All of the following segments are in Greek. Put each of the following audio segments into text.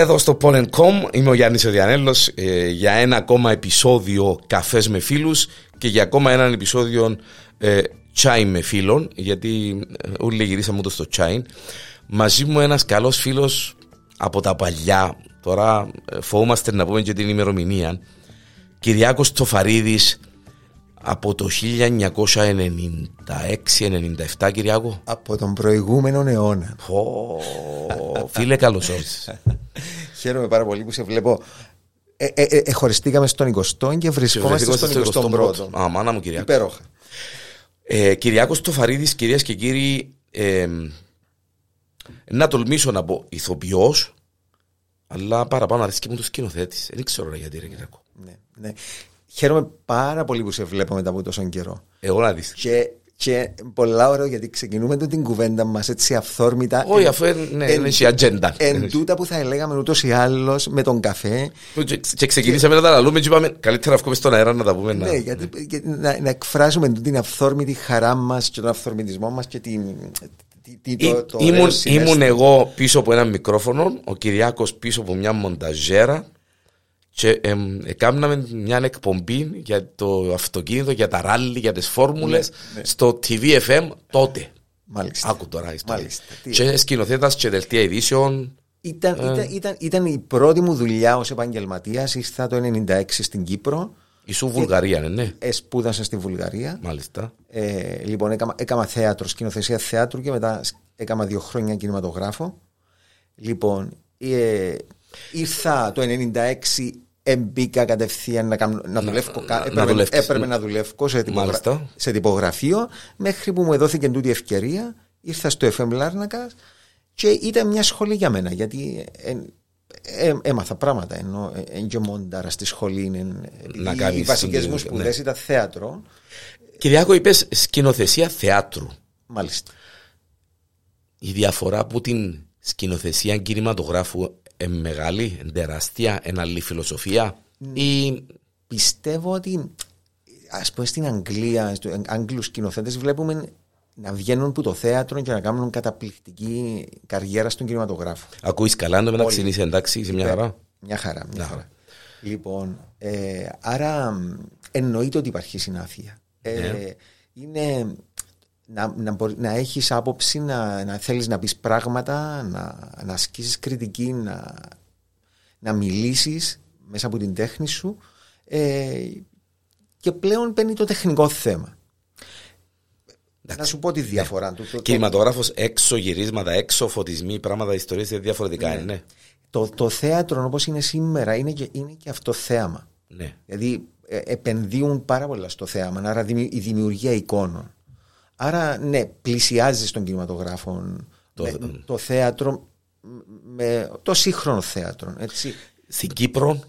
εδώ στο Polen.com είμαι ο Γιάννης Οδιανέλος ε, για ένα ακόμα επεισόδιο καφές με φίλους και για ακόμα ένα επεισόδιο ε, τσάι με φίλων γιατί ε, όλοι γυρίσαμε ούτως στο τσάι. Μαζί μου ένας καλός φίλος από τα παλιά τώρα ε, φοβόμαστε να πούμε και την ημερομηνία Κυριάκος Τοφαρίδης από το 1996-97 Κυριάκο Από τον προηγούμενο αιώνα Πω, Φίλε καλώς όρισες Χαίρομαι πάρα πολύ που σε βλέπω ε, ε, ε, ε χωριστήκαμε στον 20ο και βρισκόμαστε στον 21ο. Α, μάνα μου, Κυριάκο. Υπέροχα. Ε, Κυριάκος Στοφαρίδη, κυρίες και κύριοι, ε, να τολμήσω να πω ηθοποιός, αλλά παραπάνω αρέσει και μου το σκηνοθέτης. Δεν ξέρω γιατί, ρε Κυριάκο. Ναι, ναι. Χαίρομαι πάρα πολύ που σε βλέπω μετά από τόσο καιρό. Εγώ να δεις. Και, και πολλά ωραία γιατί ξεκινούμε την κουβέντα μας έτσι αυθόρμητα. Όχι, αφού είναι, εν, η ατζέντα. Εν τούτα που θα έλεγαμε ούτως ή άλλως με τον καφέ. Και, και ξεκινήσαμε και... να τα λαλούμε και είπαμε καλύτερα να βγούμε στον αέρα να τα πούμε. Ναι, να, γιατί, ναι. να, να εκφράσουμε την αυθόρμητη χαρά μας και τον αυθορμητισμό μας και την, το, το ήμουν, ήμουν εγώ πίσω από ένα μικρόφωνο, ο Κυριάκος πίσω από μια μονταζέρα και έκαναμε μια εκπομπή για το αυτοκίνητο, για τα ράλι, για τις φόρμουλες ναι, ναι. στο TV FM τότε. Μάλιστα. Άκου τώρα Μάλιστα. Και σκηνοθέτας και δελτία ειδήσεων. Ήταν, ε. ήταν, ήταν, ήταν, η πρώτη μου δουλειά ως επαγγελματίας. Ήρθα το 1996 στην Κύπρο. Ήσου Βουλγαρία, ναι. ναι. Σπούδασα στη Βουλγαρία. Μάλιστα. Ε, λοιπόν, έκανα, έκανα θέατρο, σκηνοθεσία θεάτρου και μετά έκανα δύο χρόνια κινηματογράφο. Λοιπόν, ε, ήρθα το 1996 Εμπήκα κατευθείαν να, κάνω, να δουλεύω. Να, έπρεπε, να έπρεπε να δουλεύω σε, τυπογρα... σε τυπογραφείο μέχρι που μου δόθηκε τούτη ευκαιρία. Ήρθα στο FM Λάρνακας και ήταν μια σχολή για μένα γιατί ε, ε, έμαθα πράγματα. Ενώ ε, και μόνταρα στη σχολή είναι. Να οι βασικές μου σπουδές ναι. ήταν θέατρο. Κυριάκο, είπες σκηνοθεσία θεάτρου. Μάλιστα. Η διαφορά από την σκηνοθεσία κινηματογράφου μεγάλη, τεράστια, ένα άλλη φιλοσοφία ή... Πιστεύω ότι ας πούμε στην Αγγλία, στους Άγγλους σκηνοθέτες βλέπουμε να βγαίνουν από το θέατρο και να κάνουν καταπληκτική καριέρα στον κινηματογράφο. Ακούεις καλά το μεταξύ είσαι εντάξει, είσαι μια χαρά. Μια χαρά, μια χαρά. Λοιπόν, ε, άρα εννοείται ότι υπάρχει συνάφεια. Ε, ναι. Είναι να, να, να έχεις άποψη, να, να θέλεις να πεις πράγματα, να, να ασκήσεις κριτική, να, να μιλήσεις μέσα από την τέχνη σου ε, και πλέον παίρνει το τεχνικό θέμα. Να σου πω τη διαφορά του. Το, Κινηματογράφος έξω γυρίσματα, έξω φωτισμοί, πράγματα, ιστορίες διαφορετικά ναι. είναι. Το, το θέατρο όπως είναι σήμερα είναι και, είναι και αυτό θέαμα. Ναι. Δηλαδή ε, επενδύουν πάρα πολλά στο θέαμα, άρα η δημιουργία εικόνων. Άρα, ναι, πλησιάζει τον κινηματογράφο το, το θέατρο, με το σύγχρονο θέατρο. Έτσι. Στην Κύπρο.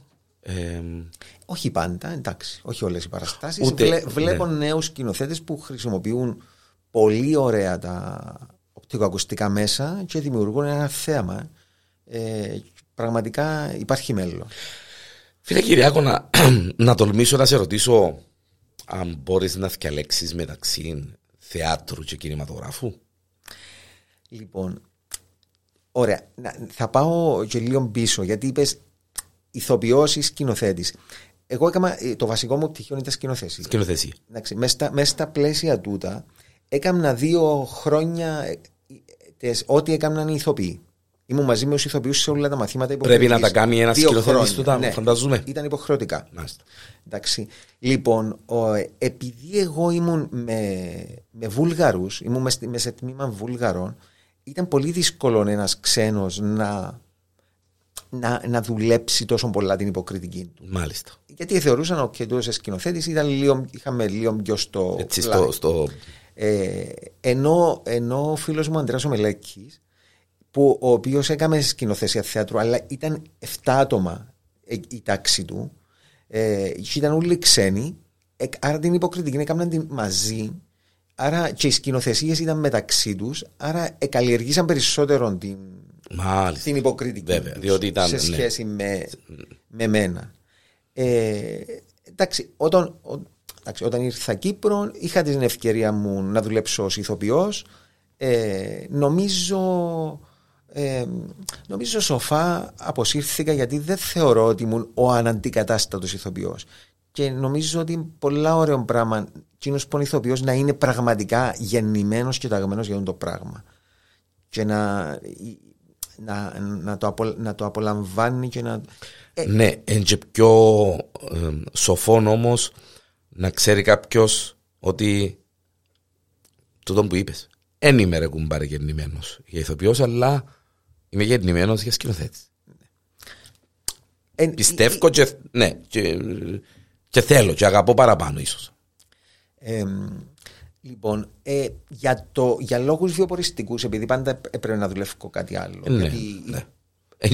όχι πάντα, εντάξει, όχι όλες οι παραστάσεις. Βλέ, βλέπω ναι. νέους σκηνοθέτες που χρησιμοποιούν πολύ ωραία τα οπτικοακουστικά μέσα και δημιουργούν ένα θέαμα. Ε, πραγματικά υπάρχει μέλλον. Φίλε Κυριάκο, να, να τολμήσω να σε ρωτήσω αν μπορείς να διαλέξει μεταξύ θεάτρου και κινηματογράφου. Λοιπόν, ωραία. Θα πάω και λίγο πίσω γιατί είπες ηθοποιό ή σκηνοθέτης. Εγώ έκανα, ε, το βασικό μου πτυχίο ήταν σκηνοθεσία. Σκηνοθεσία. Μέσα στα, πλαίσια τούτα έκανα δύο χρόνια ε, ό,τι έκαναν οι ηθοποιοί. Ήμουν μαζί με του ηθοποιού σε όλα τα μαθήματα Πρέπει να τα κάνει ένας σκηνοθέτης του, ναι, φανταζούμε. Ήταν υποχρεωτικά. Εντάξει. Λοιπόν, ο, επειδή εγώ ήμουν με, με Βούλγαρους, ήμουν με, σε τμήμα Βούλγαρων, ήταν πολύ δύσκολο ένας ξένος να, να, να δουλέψει τόσο πολλά την υποκριτική του. Μάλιστα. Γιατί θεωρούσαν ότι ο είσαι σκηνοθέτης, είχαμε λίγο πιο στο. Έτσι, στο, στο... Ε, ενώ, ενώ ο φίλος μου Αντρέα Μελέκη, που ο οποίος έκανε σκηνοθεσία θέατρου, αλλά ήταν 7 άτομα η τάξη του, ε, ήταν όλοι ξένοι, ε, άρα την υποκριτική έκαναν την μαζί. Άρα και οι σκηνοθεσίες ήταν μεταξύ τους, άρα καλλιεργήσαν περισσότερο την, Μάλιστα. την υποκριτική Βέβαια, διότι ήταν, σε ναι. σχέση με, με μένα. Ε, εντάξει, όταν, εντάξει, όταν ήρθα Κύπρο είχα την ευκαιρία μου να δουλέψω ως ηθοποιός. Ε, νομίζω Ε, νομίζω σοφά αποσύρθηκα γιατί δεν θεωρώ ότι ήμουν ο αναντικατάστατος ηθοποιός. Και νομίζω ότι είναι πολλά ωραίο πράγμα εκείνος που είναι ηθοποιός να είναι πραγματικά γεννημένος και ταγμένος για αυτό το πράγμα. Και να, να, να, το, απο, να το απολαμβάνει και να... Ε, ναι, είναι και πιο ε, σοφόν όμως να ξέρει κάποιος ότι τούτο που είπες δεν είμαι ρε κουμπάρε γεννημένος για ηθοποιός αλλά είμαι γεννημένος για σκηνοθέτης. Ε, Πιστεύω και, ναι, και, και, θέλω και αγαπώ παραπάνω ίσως. Ε, λοιπόν, ε, για, το, για λόγους βιοποριστικούς, επειδή πάντα έπρεπε να δουλεύω κάτι άλλο. Ναι, γιατί, ναι.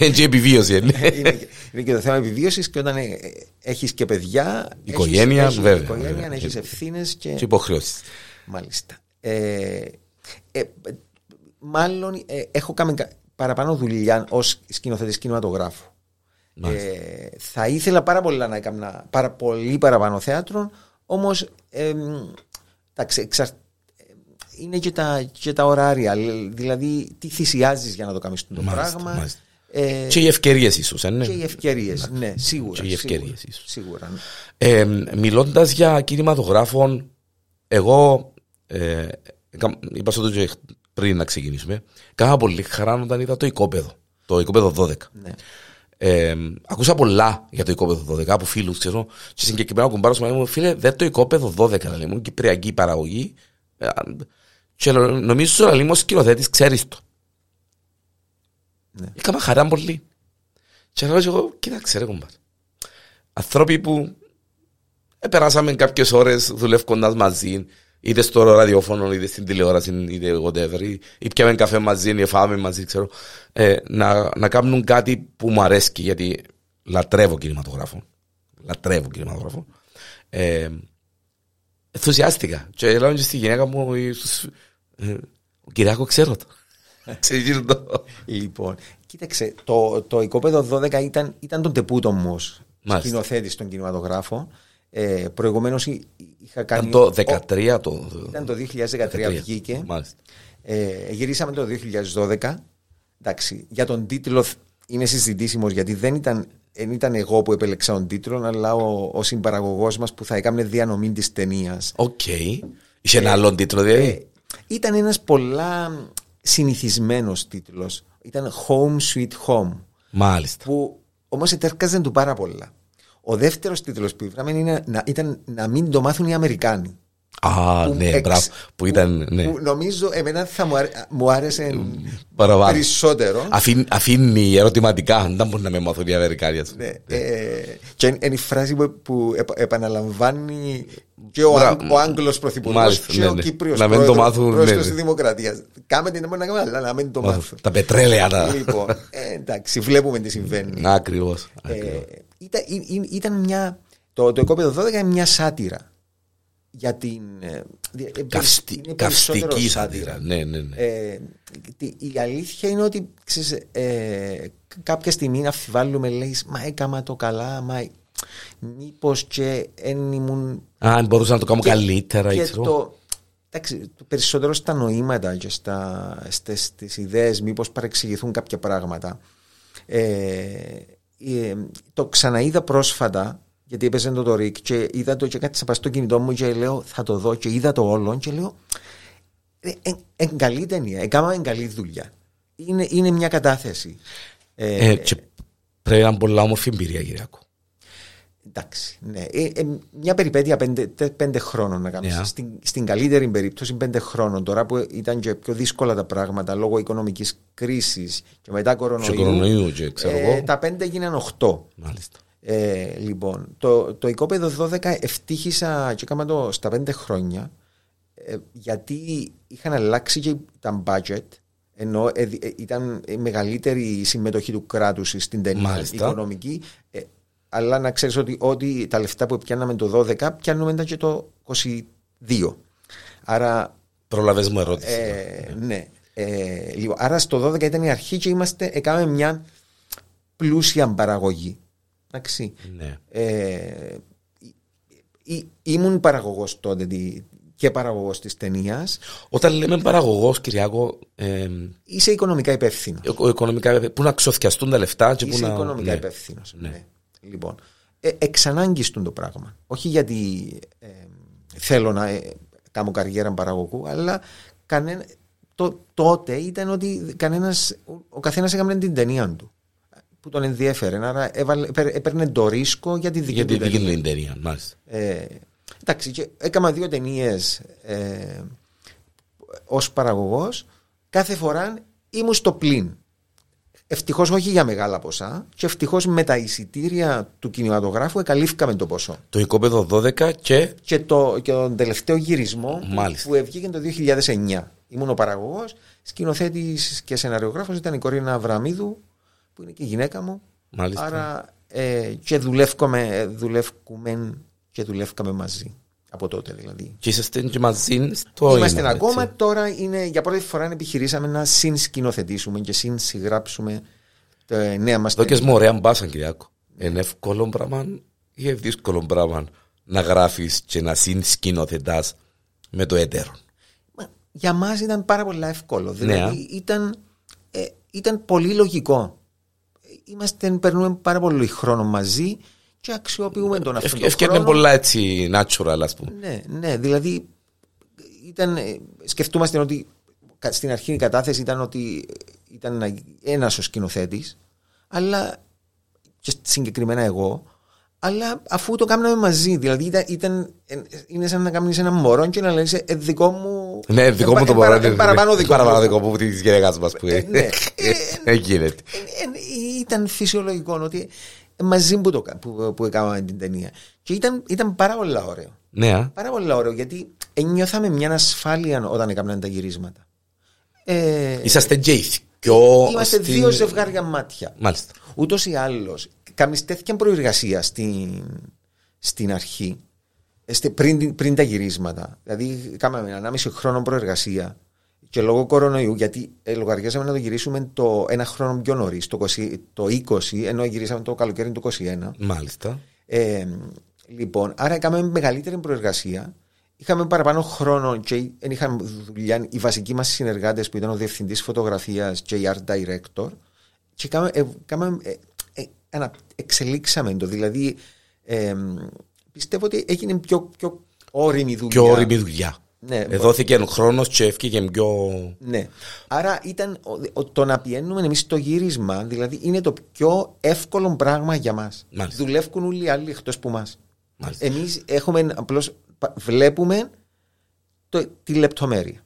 Είναι και επιβίωση. Είναι και το θέμα επιβίωσης και όταν έχεις και παιδιά. Οικογένεια, βέβαια. Οικογένεια, έχεις ευθύνες και. Και υποχρεώσεις. Μάλιστα. Ε, ε, μάλλον ε, έχω κάνει παραπάνω δουλειά ως σκηνοθέτης κινηματογράφου. Ε, θα ήθελα πάρα πολύ να έκανα πάρα πολύ παραπάνω θέατρο, όμως είναι και τα, και τα ωράρια. Δηλαδή, τι θυσιάζεις για να το κάνεις το πράγμα. Μάλιστα. Ε, και οι ευκαιρίες ίσως. Ναι. Και οι ευκαιρίες, ναι, σίγουρα. Και οι ευκαιρίες ίσως. Σίγουρα. Ναι. Ε, Μιλώντας για κινηματογράφων, εγώ ε, είπα στο το πριν να ξεκινήσουμε. Κάνα πολύ χαρά όταν είδα το οικόπεδο. Το οικόπεδο 12. Ναι. Ε, ακούσα πολλά για το οικόπεδο 12 από φίλους, ξέρω. Και συγκεκριμένα ο κουμπάρος μου φίλε, δεν το οικόπεδο 12, δηλαδή μου, κυπριακή παραγωγή. Ε, και νομίζω ότι ο σκηνοθέτης ξέρεις το. Ναι. Είχαμε χαρά πολύ. Και λέω εγώ, κοίταξε ρε κουμπάρ. Ανθρώποι που ε, περάσαμε κάποιες ώρες δουλεύοντα μαζί, είτε στο ραδιόφωνο, είτε στην τηλεόραση, είτε whatever, ή πιάμε καφέ μαζί, ή φάμε μαζί, ξέρω, ε, να, να κάνουν κάτι που μου αρέσει, γιατί λατρεύω κινηματογράφο. Λατρεύω κινηματογράφο. Ε, ενθουσιάστηκα. Και λέω και στη γυναίκα μου, ε, ο Κυριάκο ξέρω το. το. Λοιπόν, κοίταξε, το, το οικόπεδο 12 ήταν, ήταν το ντεμπούτο μου σκηνοθέτης στον κινηματογράφο. Ε, Προηγουμένως είχα κάνει. Ήταν το 2013 το. Ήταν το 2013 βγήκε. Μάλιστα. Ε, γυρίσαμε το 2012. Εντάξει, για τον τίτλο είναι συζητήσιμος γιατί δεν ήταν, δεν ήταν εγώ που επέλεξα τον τίτλο, αλλά ο, ο συμπαραγωγός μας που θα έκανε διανομή της ταινίας. OK. Okay. Είχε ένα άλλο τίτλο, δηλαδή. Ε, ήταν ένας πολλά συνηθισμένος τίτλος. Ήταν Home Sweet Home. Μάλιστα. Που όμως ετέρκαζε του πάρα πολλά. Ο δεύτερος τίτλος που είχαμε ήταν να μην το μάθουν οι Αμερικάνοι. Α, που ναι, εξ, μπράβο. Που ήταν. Ναι. Που νομίζω εμένα θα μου, άρε, μου άρεσε Παραβά. περισσότερο. Αφήν, αφήνει ερωτηματικά, δεν μπορεί να με μάθουν οι Αμερικάνοι. Ναι. ναι. Ε, και είναι η φράση που, που επαναλαμβάνει και ο, ο Άγγλος Πρωθυπουργός και ναι, ο ναι. Κύπριος Πρόεδρος ναι, ναι. της Δημοκρατίας. Κάμε την να κάνουμε, αλλά να μην το μάθουν. Τα πετρέλαια τα. Λοιπόν, ε, εντάξει, βλέπουμε τι συμβαίνει. Ακριβώς. Ε, ήταν, ήταν μια. Το, το οικόπεδο 12 είναι μια σάτυρα για την. Ε, ε, Καυστι, καυστική σάτυρα. Ναι, ναι, ναι. Ε, η αλήθεια είναι ότι ξέρεις, ε, κάποια στιγμή να αφιβάλλουμε, λέει, Μα έκανα το καλά, μα μήπως και δεν ήμουν. Α, μπορούσα να το κάνω και, καλύτερα, και το, εντάξει, το περισσότερο στα νοήματα και στα, στις, στις ιδέες μήπως παρεξηγηθούν κάποια πράγματα ε, ε, το ξαναείδα πρόσφατα γιατί έπαιζε το το Ρικ και είδα το και κάτι στο κινητό μου και λέω θα το δω και είδα το όλο και λέω εν, εν καλή ταινία, έκανα εν καλή δουλειά. Είναι, είναι μια κατάθεση. Ε, ε, και πρέπει να είναι πολλά όμορφη εμπειρία Κυριακό. Εντάξει, ναι. Ε, ε, μια περιπέτεια πέντε, πέντε χρόνων να κάνω. Yeah. Στην, στην καλύτερη περίπτωση πέντε χρόνων. Τώρα που ήταν και πιο δύσκολα τα πράγματα λόγω οικονομικής κρίσης και μετά κορονοϊού. Και κορονοϊού και ξέρω ε, Τα πέντε έγιναν οχτώ. Μάλιστα. Ε, λοιπόν, το, το οικόπεδο 12 ευτύχησα και έκανα το στα πέντε χρόνια ε, γιατί είχαν αλλάξει και τα budget ενώ ε, ε, ήταν η μεγαλύτερη η συμμετοχή του κράτους στην ταινία οικονομική ε, αλλά να ξέρεις ότι, ότι τα λεφτά που πιάναμε το 12 πιάνουμε και το 22 άρα Προλαβες μου ερώτηση ναι λοιπόν, άρα στο 12 ήταν η αρχή και είμαστε, έκαναμε μια πλούσια παραγωγή Εντάξει. Ναι. Ε, ήμουν παραγωγός τότε και και παραγωγός της ταινίας. Όταν λέμε παραγωγός, Κυριάκο. Ε, είσαι οικονομικά υπεύθυνος. Οικονομικά, πού να ξοθιαστούν τα λεφτά και είσαι πού να. οικονομικά ναι. υπεύθυνος. Ναι. ναι. Λοιπόν, ε, εξανάγκηστούν το πράγμα. Όχι γιατί ε, θέλω να ε, κάνω καριέρα παραγωγού, αλλά κανένα, το, τότε ήταν ότι κανένας, ο καθένας έκανε την ταινία του που τον ενδιέφερε. Άρα έπαιρνε το ρίσκο για τη δική για του ταινία. Για την ταινία, μάλιστα. Ε, εντάξει, και έκανα δύο ταινίες ε, ως παραγωγός. Κάθε φορά ήμουν στο πλήν. Ευτυχώς όχι για μεγάλα ποσά και ευτυχώς με τα εισιτήρια του κινηματογράφου εκαλύφκαμε το ποσό. Το οικόπεδο 12 και. Και, το, και τον τελευταίο γυρισμό Μάλιστα. που βγήκε το 2009. Ήμουν ο παραγωγός, σκηνοθέτης και σεναριογράφος ήταν η Κορίνα Αβραμίδου, που είναι και η γυναίκα μου. Μάλιστα. Άρα ε, και δουλεύουμε, δουλεύουμε και δουλεύκαμε μαζί. Από τότε δηλαδή. Και είσαστε και μαζί στο Είμαστε ακόμα έτσι. τώρα είναι, για πρώτη φορά επιχειρήσαμε να συνσκηνοθετήσουμε και συνσυγράψουμε τα νέα μας. Εδώ και μου ωραία μπάσαν, Κυριάκο. Είναι εύκολο πράγμα ή δύσκολο πράγμα να γράφεις και να συνσκηνοθετάς με το έτερο. Για μας ήταν πάρα πολύ εύκολο. Δηλαδή ναι. ήταν, ε, ήταν πολύ λογικό. Είμαστε, περνούμε πάρα πολύ χρόνο μαζί και αξιοποιούμε τον αυτόν τον χρόνο. πολλά έτσι natural, ας πούμε. Ναι, ναι, δηλαδή ήταν, σκεφτούμαστε ότι στην αρχή η κατάθεση ήταν ότι ήταν ένας ο σκηνοθέτης, αλλά και συγκεκριμένα εγώ, αλλά αφού το κάναμε μαζί, δηλαδή ήταν, ήταν, είναι σαν να κάνεις ένα μωρό και να λέει ε, δικό μου. Ναι, δικό μου το μωρό. Είναι παραπάνω δικό παραπάνω δικό μου της γυναίκας μας που είναι. Ναι. Γίνεται. Ήταν φυσιολογικό ότι μαζί που, το, που, που έκαναμε την ταινία. Και ήταν, ήταν πάρα πολύ ωραίο. Ναι. Πάρα πολύ ωραίο γιατί νιώθαμε μια ασφάλεια όταν έκαναμε τα γυρίσματα. Ε, Είσαστε τζέιθ. Είμαστε στην... δύο ζευγάρια μάτια. Μάλιστα. Ούτως ή άλλως, καμία τέτοια προεργασία στην, στην αρχή, πριν, πριν τα γυρίσματα. Δηλαδή, κάναμε ένα μισή χρόνο προεργασία και λόγω κορονοϊού, γιατί ε, λογαριάζαμε να το γυρίσουμε το ένα χρόνο πιο νωρίς, το, 20, το 20, ενώ γυρίσαμε το καλοκαίρι του 21. Μάλιστα. Ε, λοιπόν, άρα έκαμε μεγαλύτερη προεργασία. Είχαμε παραπάνω χρόνο και είχαμε δουλειά οι βασικοί μας συνεργάτες που ήταν ο διευθυντής φωτογραφίας και η art director. Και κάμε, ε, κάμε, ε, ε, εξελίξαμε το. Δηλαδή, ε, πιστεύω ότι έγινε πιο, πιο όρημη δουλειά. Πιο όρημη δουλειά. Ναι, Εδώθηκε χρόνος και έφυγε πιο. Ναι. Άρα ήταν το να πιένουμε εμείς το γύρισμα, δηλαδή είναι το πιο εύκολο πράγμα για μας. Δουλεύουν όλοι οι άλλοι εκτός που μας. Εμείς έχουμε απλώς βλέπουμε το, τη λεπτομέρεια.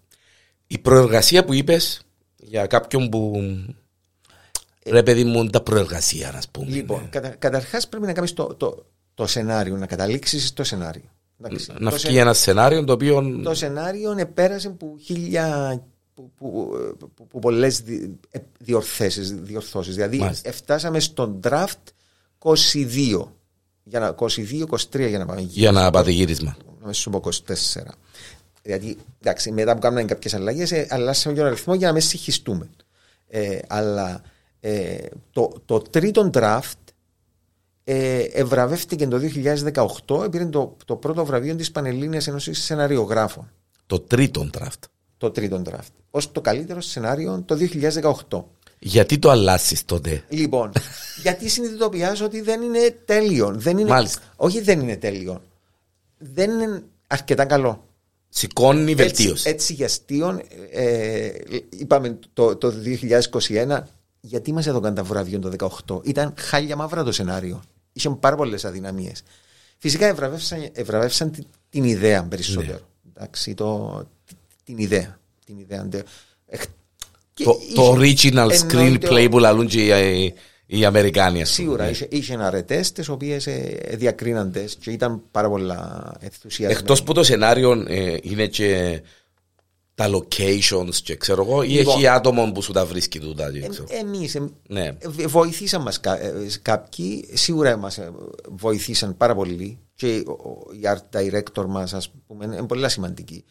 Η προεργασία που είπες για κάποιον που. Ε, ρε παιδί μου, τα προεργασία, ας πούμε. Λοιπόν, ναι. κατα, καταρχάς πρέπει να κάνεις το, το, το σενάριο, να καταλήξεις στο σενάριο. Εντάξει, να βγει ένα σενάριο το οποίο. Το σενάριο επέρασε που χίλια. που, που, που, που πολλές ε, διορθώσεις. Δηλαδή, Μάλιστα. φτάσαμε στον draft 22. Για να, 22-23 για να πάμε Για να πάτε γύρισμα. Να σου πω 24. Δηλαδή, εντάξει, μετά που κάνουμε κάποιες αλλαγές, ε, αλλάσαμε και τον αριθμό για να μην συγχυστούμε. Ε, αλλά ε, το, το τρίτο draft ε, ευραβεύτηκε το 2018, πήρε το, το πρώτο βραβείο της Πανελλήνιας Ένωσης Σεναριογράφων. Το τρίτο draft. Το τρίτο draft. Ω το καλύτερο σενάριο το 2018. Γιατί το αλλάσεις τότε; Λοιπόν, γιατί συνειδητοποιάζω ότι δεν είναι τέλειο. Δεν είναι, Μάλιστα. Όχι, δεν είναι τέλειο. Δεν είναι αρκετά καλό. Σηκώνει βελτίωση. Έτσι, έτσι για αστείο, ε, είπαμε το, το 2021, γιατί μας έδωκαν τα βραβεία το 2018. Ήταν χάλια μαύρα το σενάριο είχε πάρα πολλές αδυναμίες. Φυσικά ευραβεύσαν, ευραβεύσαν την, την ιδέα περισσότερο. Ναι. Εντάξει, το, την ιδέα. Την ιδέα. το, το original screenplay που λαλούν και οι, οι Αμερικάνοι. Σίγουρα ναι. είχε, είχε αρετέ τις οποίες ε, διακρίναντε και ήταν πάρα πολλά ενθουσιασμένοι. Εκτός που το σενάριο ε, είναι και τα locations και ξέρω εγώ, ή λοιπόν, έχει άτομο που σου τα βρίσκει τούτα. Ε, Εμείς ε, ναι. Ε, βοηθήσαν μας κάποιοι, σίγουρα μας βοηθήσαν πάρα πολύ και η art director μας, ας πούμε, είναι πολύ σημαντική.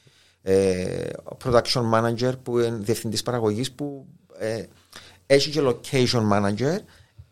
ο production manager που είναι διευθυντής παραγωγής που έχει και location manager.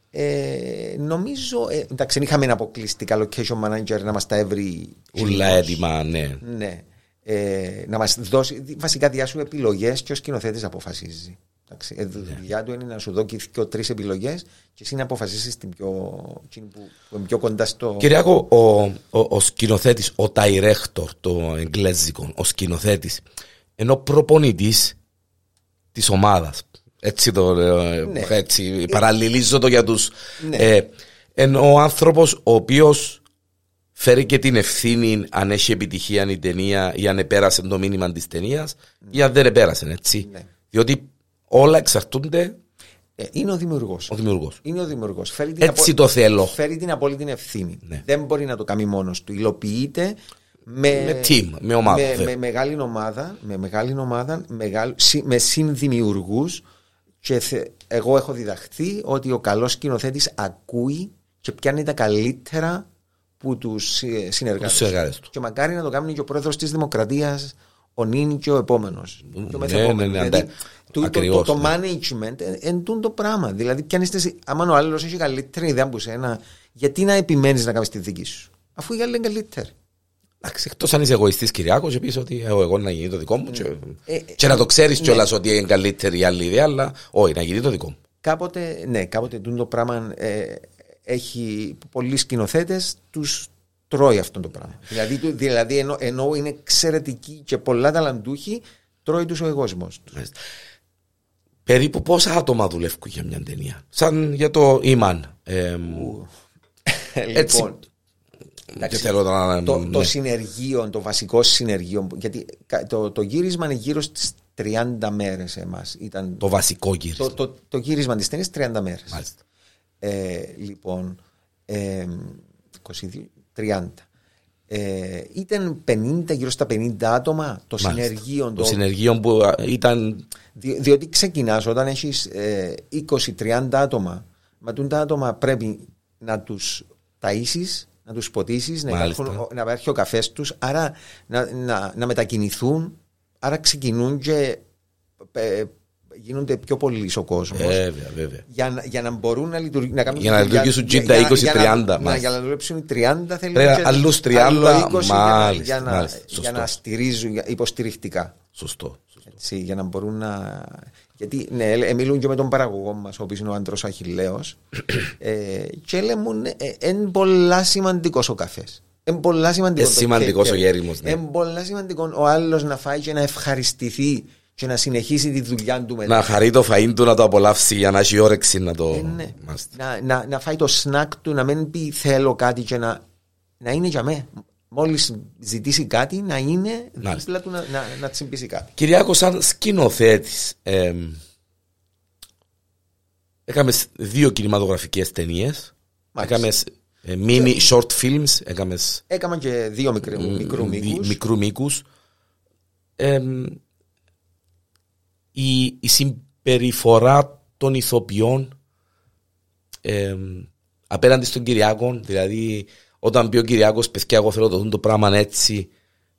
Ε, νομίζω, ε, εντάξει, είχαμε αποκλειστικά location manager να μας τα έβρει. Ούλα έτοιμα, ναι. ναι. Ε, να μας δώσει βασικά διάσου επιλογές και ο σκηνοθέτης αποφασίζει. Εντάξει, η δουλειά του είναι να σου δώσει και τρεις επιλογές και εσύ να αποφασίσεις την πιο, εκείνη που, που είναι πιο κοντά στο. Κυριάκο, ο, ο, ο σκηνοθέτης, ο director, το εγγλέζικο, ο σκηνοθέτης, ενώ προπονητής της ομάδας. Έτσι το λέω, Ναι. έτσι, παραλληλίζω το για τους. Ναι. Ε, ενώ ο άνθρωπος ο οποίος φέρει και την ευθύνη αν έχει επιτυχία η ταινία ή αν επέρασε το μήνυμα της ταινίας ή αν δεν επέρασε, έτσι. Ναι. Διότι όλα εξαρτούνται Ε, είναι ο δημιουργός. ο δημιουργός. Είναι ο δημιουργός. Φέρει την Έτσι το θέλω. Φέρει την απόλυτη ευθύνη. Ναι. Δεν μπορεί να το κάνει μόνος του. Υλοποιείται με, Με team, με ομάδα, Με, βέβαια. με μεγάλη ομάδα, με, μεγάλη ομάδα μεγάλη, συ- με συνδημιουργούς. Και θε- εγώ έχω διδαχθεί ότι ο καλός σκηνοθέτης ακούει και πιάνει τα καλύτερα που τους συνεργάτες. Τους συνεργάτες του. Και μακάρι να το κάνει και ο πρόεδρος της Δημοκρατίας, ο νυν και ο επόμενος. Ναι, ναι, ναι, αντα- το, το, ακριβώς, το ναι. management εν τούν το πράγμα. Δηλαδή, πιάνει τη. Άμα ο άλλος έχει καλύτερη ιδέα από σένα, γιατί να επιμένεις να κάνεις τη δική σου, αφού η άλλη είναι καλύτερη. Εντάξει, εκτός αν είσαι εγωιστής Κυριάκος, και πεις ότι έχω εγώ να γίνει το δικό μου. Και, Ε, και να το ξέρεις κιόλας ότι είναι καλύτερη η άλλη ιδέα, αλλά όχι, να γίνει το δικό μου. Κάποτε, ναι, κάποτε τούν το πράγμα ε, έχει πολλοί σκηνοθέτες, τους τρώει αυτό το πράγμα. δηλαδή, του- δηλαδή ενώ, ενώ είναι εξαιρετικοί και πολλά ταλαντούχοι, τρώει τους ο εγώσιμος τους. Μάλιστα. Περίπου πόσα άτομα δουλεύουν για μια ταινία; Σαν για το Ιμαν. Ε, έτσι. λοιπόν, και θέλω να. το, ναι. το συνεργείο, το βασικό συνεργείο, γιατί κα- το, το γύρισμα είναι γύρω στις 30 μέρες εμάς. Ήταν Το βασικό γύρισμα. το, το, το γύρισμα της ταινίας 30 μέρες. Μάλιστα. Ε, λοιπόν, ε, 22, 30. Ε, ήταν 50, γύρω στα 50 άτομα το Μάλιστα. συνεργείο. Το συνεργείο που α, ήταν. Δι- διότι ξεκινάς όταν έχεις ε, 20-30 άτομα, μα τούν τα άτομα πρέπει να τους ταΐσεις, να τους ποτίσεις, να, Μάλιστα. υπάρχουν- να υπάρχει ο καφές τους, άρα να, να, να μετακινηθούν, άρα ξεκινούν και ε, γίνονται πιο πολλοί ο κόσμος. Βέβαια, βέβαια. Για να, για να μπορούν να, λειτουργ, να κάνουν Για να τη δουλειά- λειτουργήσουν για- 60, 20, για να- 30, να- μάλιστα. Για να δουλέψουν οι 30 θέλει Πρέπει και άλλους 30, άλλο 20 για να- μάλιστα, για να, μάλιστα, για σωστό. να στηρίζουν για- υποστηρικτικά. Σωστό. σωστό. Έτσι, για να μπορούν να. Γιατί ναι, ε, μιλούν και με τον παραγωγό μας, ο οποίος είναι ο άντρος Αχηλέο. ε, και λέμε, είναι πολλά σημαντικός ο καφές. Είναι πολλά σημαντικός. Ε, σημαντικός ο γέριμος, ναι. Είναι πολλά σημαντικό ο άλλος να φάει και να ευχαριστηθεί και να συνεχίσει τη δουλειά του μετά. Να χαρεί το φαΐν του να το απολαύσει για να έχει όρεξη να το. Ε, ναι. Μάλιστα. να, να, να φάει το σνακ του, να μην πει θέλω κάτι και να, να είναι για μέ. Μόλις ζητήσει κάτι, να είναι Μάλιστα. δίπλα του να, να, να τσιμπήσει κάτι. Κυριάκο, σαν σκηνοθέτης, ε, έκαμες δύο κινηματογραφικές ταινίες. Έκαμες mini short films. Έκαμες Έκανα και δύο μικρού, μικρού μήκους. μικρού μήκους. Η, η συμπεριφορά των ηθοποιών ε, απέναντι στον Κυριάκο, δηλαδή όταν πει ο Κυριάκος παιδιά εγώ θέλω να το δουν το πράγμα έτσι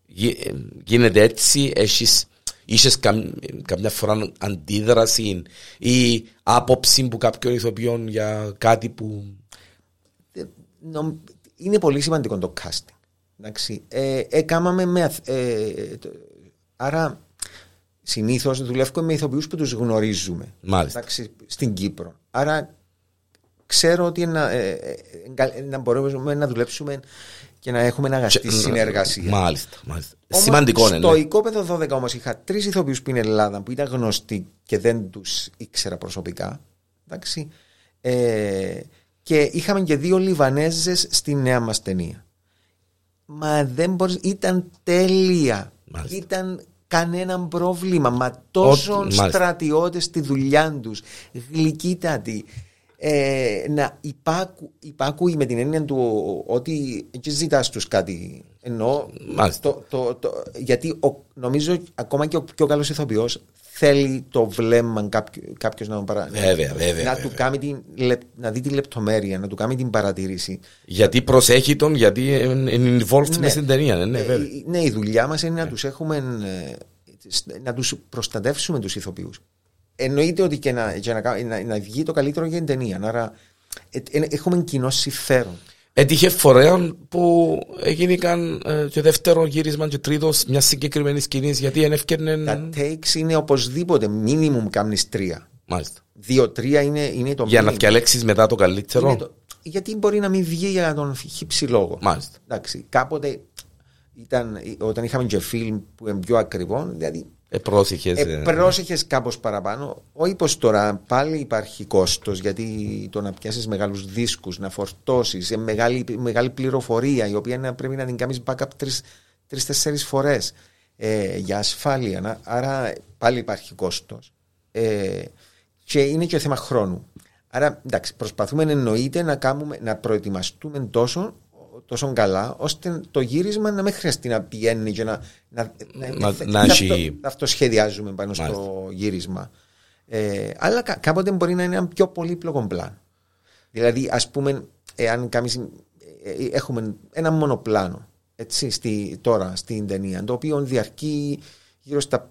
γι- ε, γίνεται έτσι έχεις Είχες καμ, καμιά φορά αντίδραση ή άποψη που κάποιον ηθοποιών για κάτι που. Ε, νομ- είναι πολύ σημαντικό το casting. Εντάξει. Ε, έκαναμε με, αθ- ε, το- άρα συνήθως δουλεύουμε με ηθοποιούς που τους γνωρίζουμε. Μάλιστα. Εντάξει, στην Κύπρο. Άρα ξέρω ότι να, ε, ε, ε, να μπορούμε να δουλέψουμε και να έχουμε αγαστή συνεργασία. Μάλιστα. μάλιστα. Όμως, Σημαντικό είναι. Στο ναι. οικόπεδο 12 όμως είχα τρεις ηθοποιούς που είναι Ελλάδα που ήταν γνωστοί και δεν τους ήξερα προσωπικά. Εντάξει. Ε, και είχαμε και δύο Λιβανέζες στη νέα μα ταινία. Μα δεν μπορείς, ήταν τέλεια. Μάλιστα. Ήταν κανένα πρόβλημα. Μα τόσο μάλιστα. στρατιώτες στη δουλειά τους, γλυκύτατοι. Ε, να υπάκου, υπάκουοι με την έννοια του ότι εκεί ζητάς τους κάτι. Ενώ Μάλιστα. το, το, το, γιατί ο, νομίζω ακόμα και ο πιο καλός ηθοποιός θέλει το βλέμμα κάποιος να τον παρα... Βέβαια, βέβαια, να, βέβαια. Του κάνει την, λεπ- να δει τη λεπτομέρεια, να του κάνει την παρατήρηση. Γιατί προσέχει τον, γιατί είναι involved μες στην ταινία. Ναι, ναι, Ε, βέβαια. ναι, η δουλειά μας είναι να τους έχουμε. ε, να τους προστατεύσουμε τους ηθοποιούς. Εννοείται ότι και να, και να, κα- να, να βγει το καλύτερο για την ταινία. Άρα ε, ε, έχουμε κοινό συμφέρον. Έτυχε φορέα που έγιναν ε, και δεύτερο γύρισμα και τρίτο μια συγκεκριμένη σκηνή γιατί δεν ευκαιρνε. Τα takes είναι οπωσδήποτε minimum κάνεις τρία. Μάλιστα. Δύο-τρία είναι, είναι το Για να minimum. διαλέξει μετά το καλύτερο. Είναι το- γιατί μπορεί να μην βγει για τον χύψη λόγο. Μάλιστα. Εντάξει, κάποτε ήταν, όταν είχαμε και φιλμ που είναι πιο ακριβό, δηλαδή Ε, πρόσεχες, ε, ε, πρόσεχε κάπως παραπάνω. Όχι πω τώρα πάλι υπάρχει κόστος, γιατί το να πιάσεις μεγάλους δίσκους, να φορτώσεις, μεγάλη, μεγάλη πληροφορία, η οποία να, πρέπει να την κάνεις backup τρει-τέσσερι φορές ε, για ασφάλεια. Να- άρα πάλι υπάρχει κόστος. Ε, και είναι και θέμα χρόνου. Άρα εντάξει, προσπαθούμε εννοείται να, κάνουμε, να προετοιμαστούμε τόσο, τόσο καλά, ώστε το γύρισμα να μην χρειαστεί να πηγαίνει και να, να, Να- θα- να θα έχει- αυτό- αυτοσχεδιάζουμε πάνω στο γύρισμα. Ε, αλλά κα- κάποτε μπορεί να είναι ένα πιο πολύπλοκο πλάνο. Δηλαδή, ας πούμε, εάν κάνεις, ε, ε, έχουμε ένα μονοπλάνο έτσι, στη, τώρα στην ταινία, το οποίο διαρκεί γύρω στα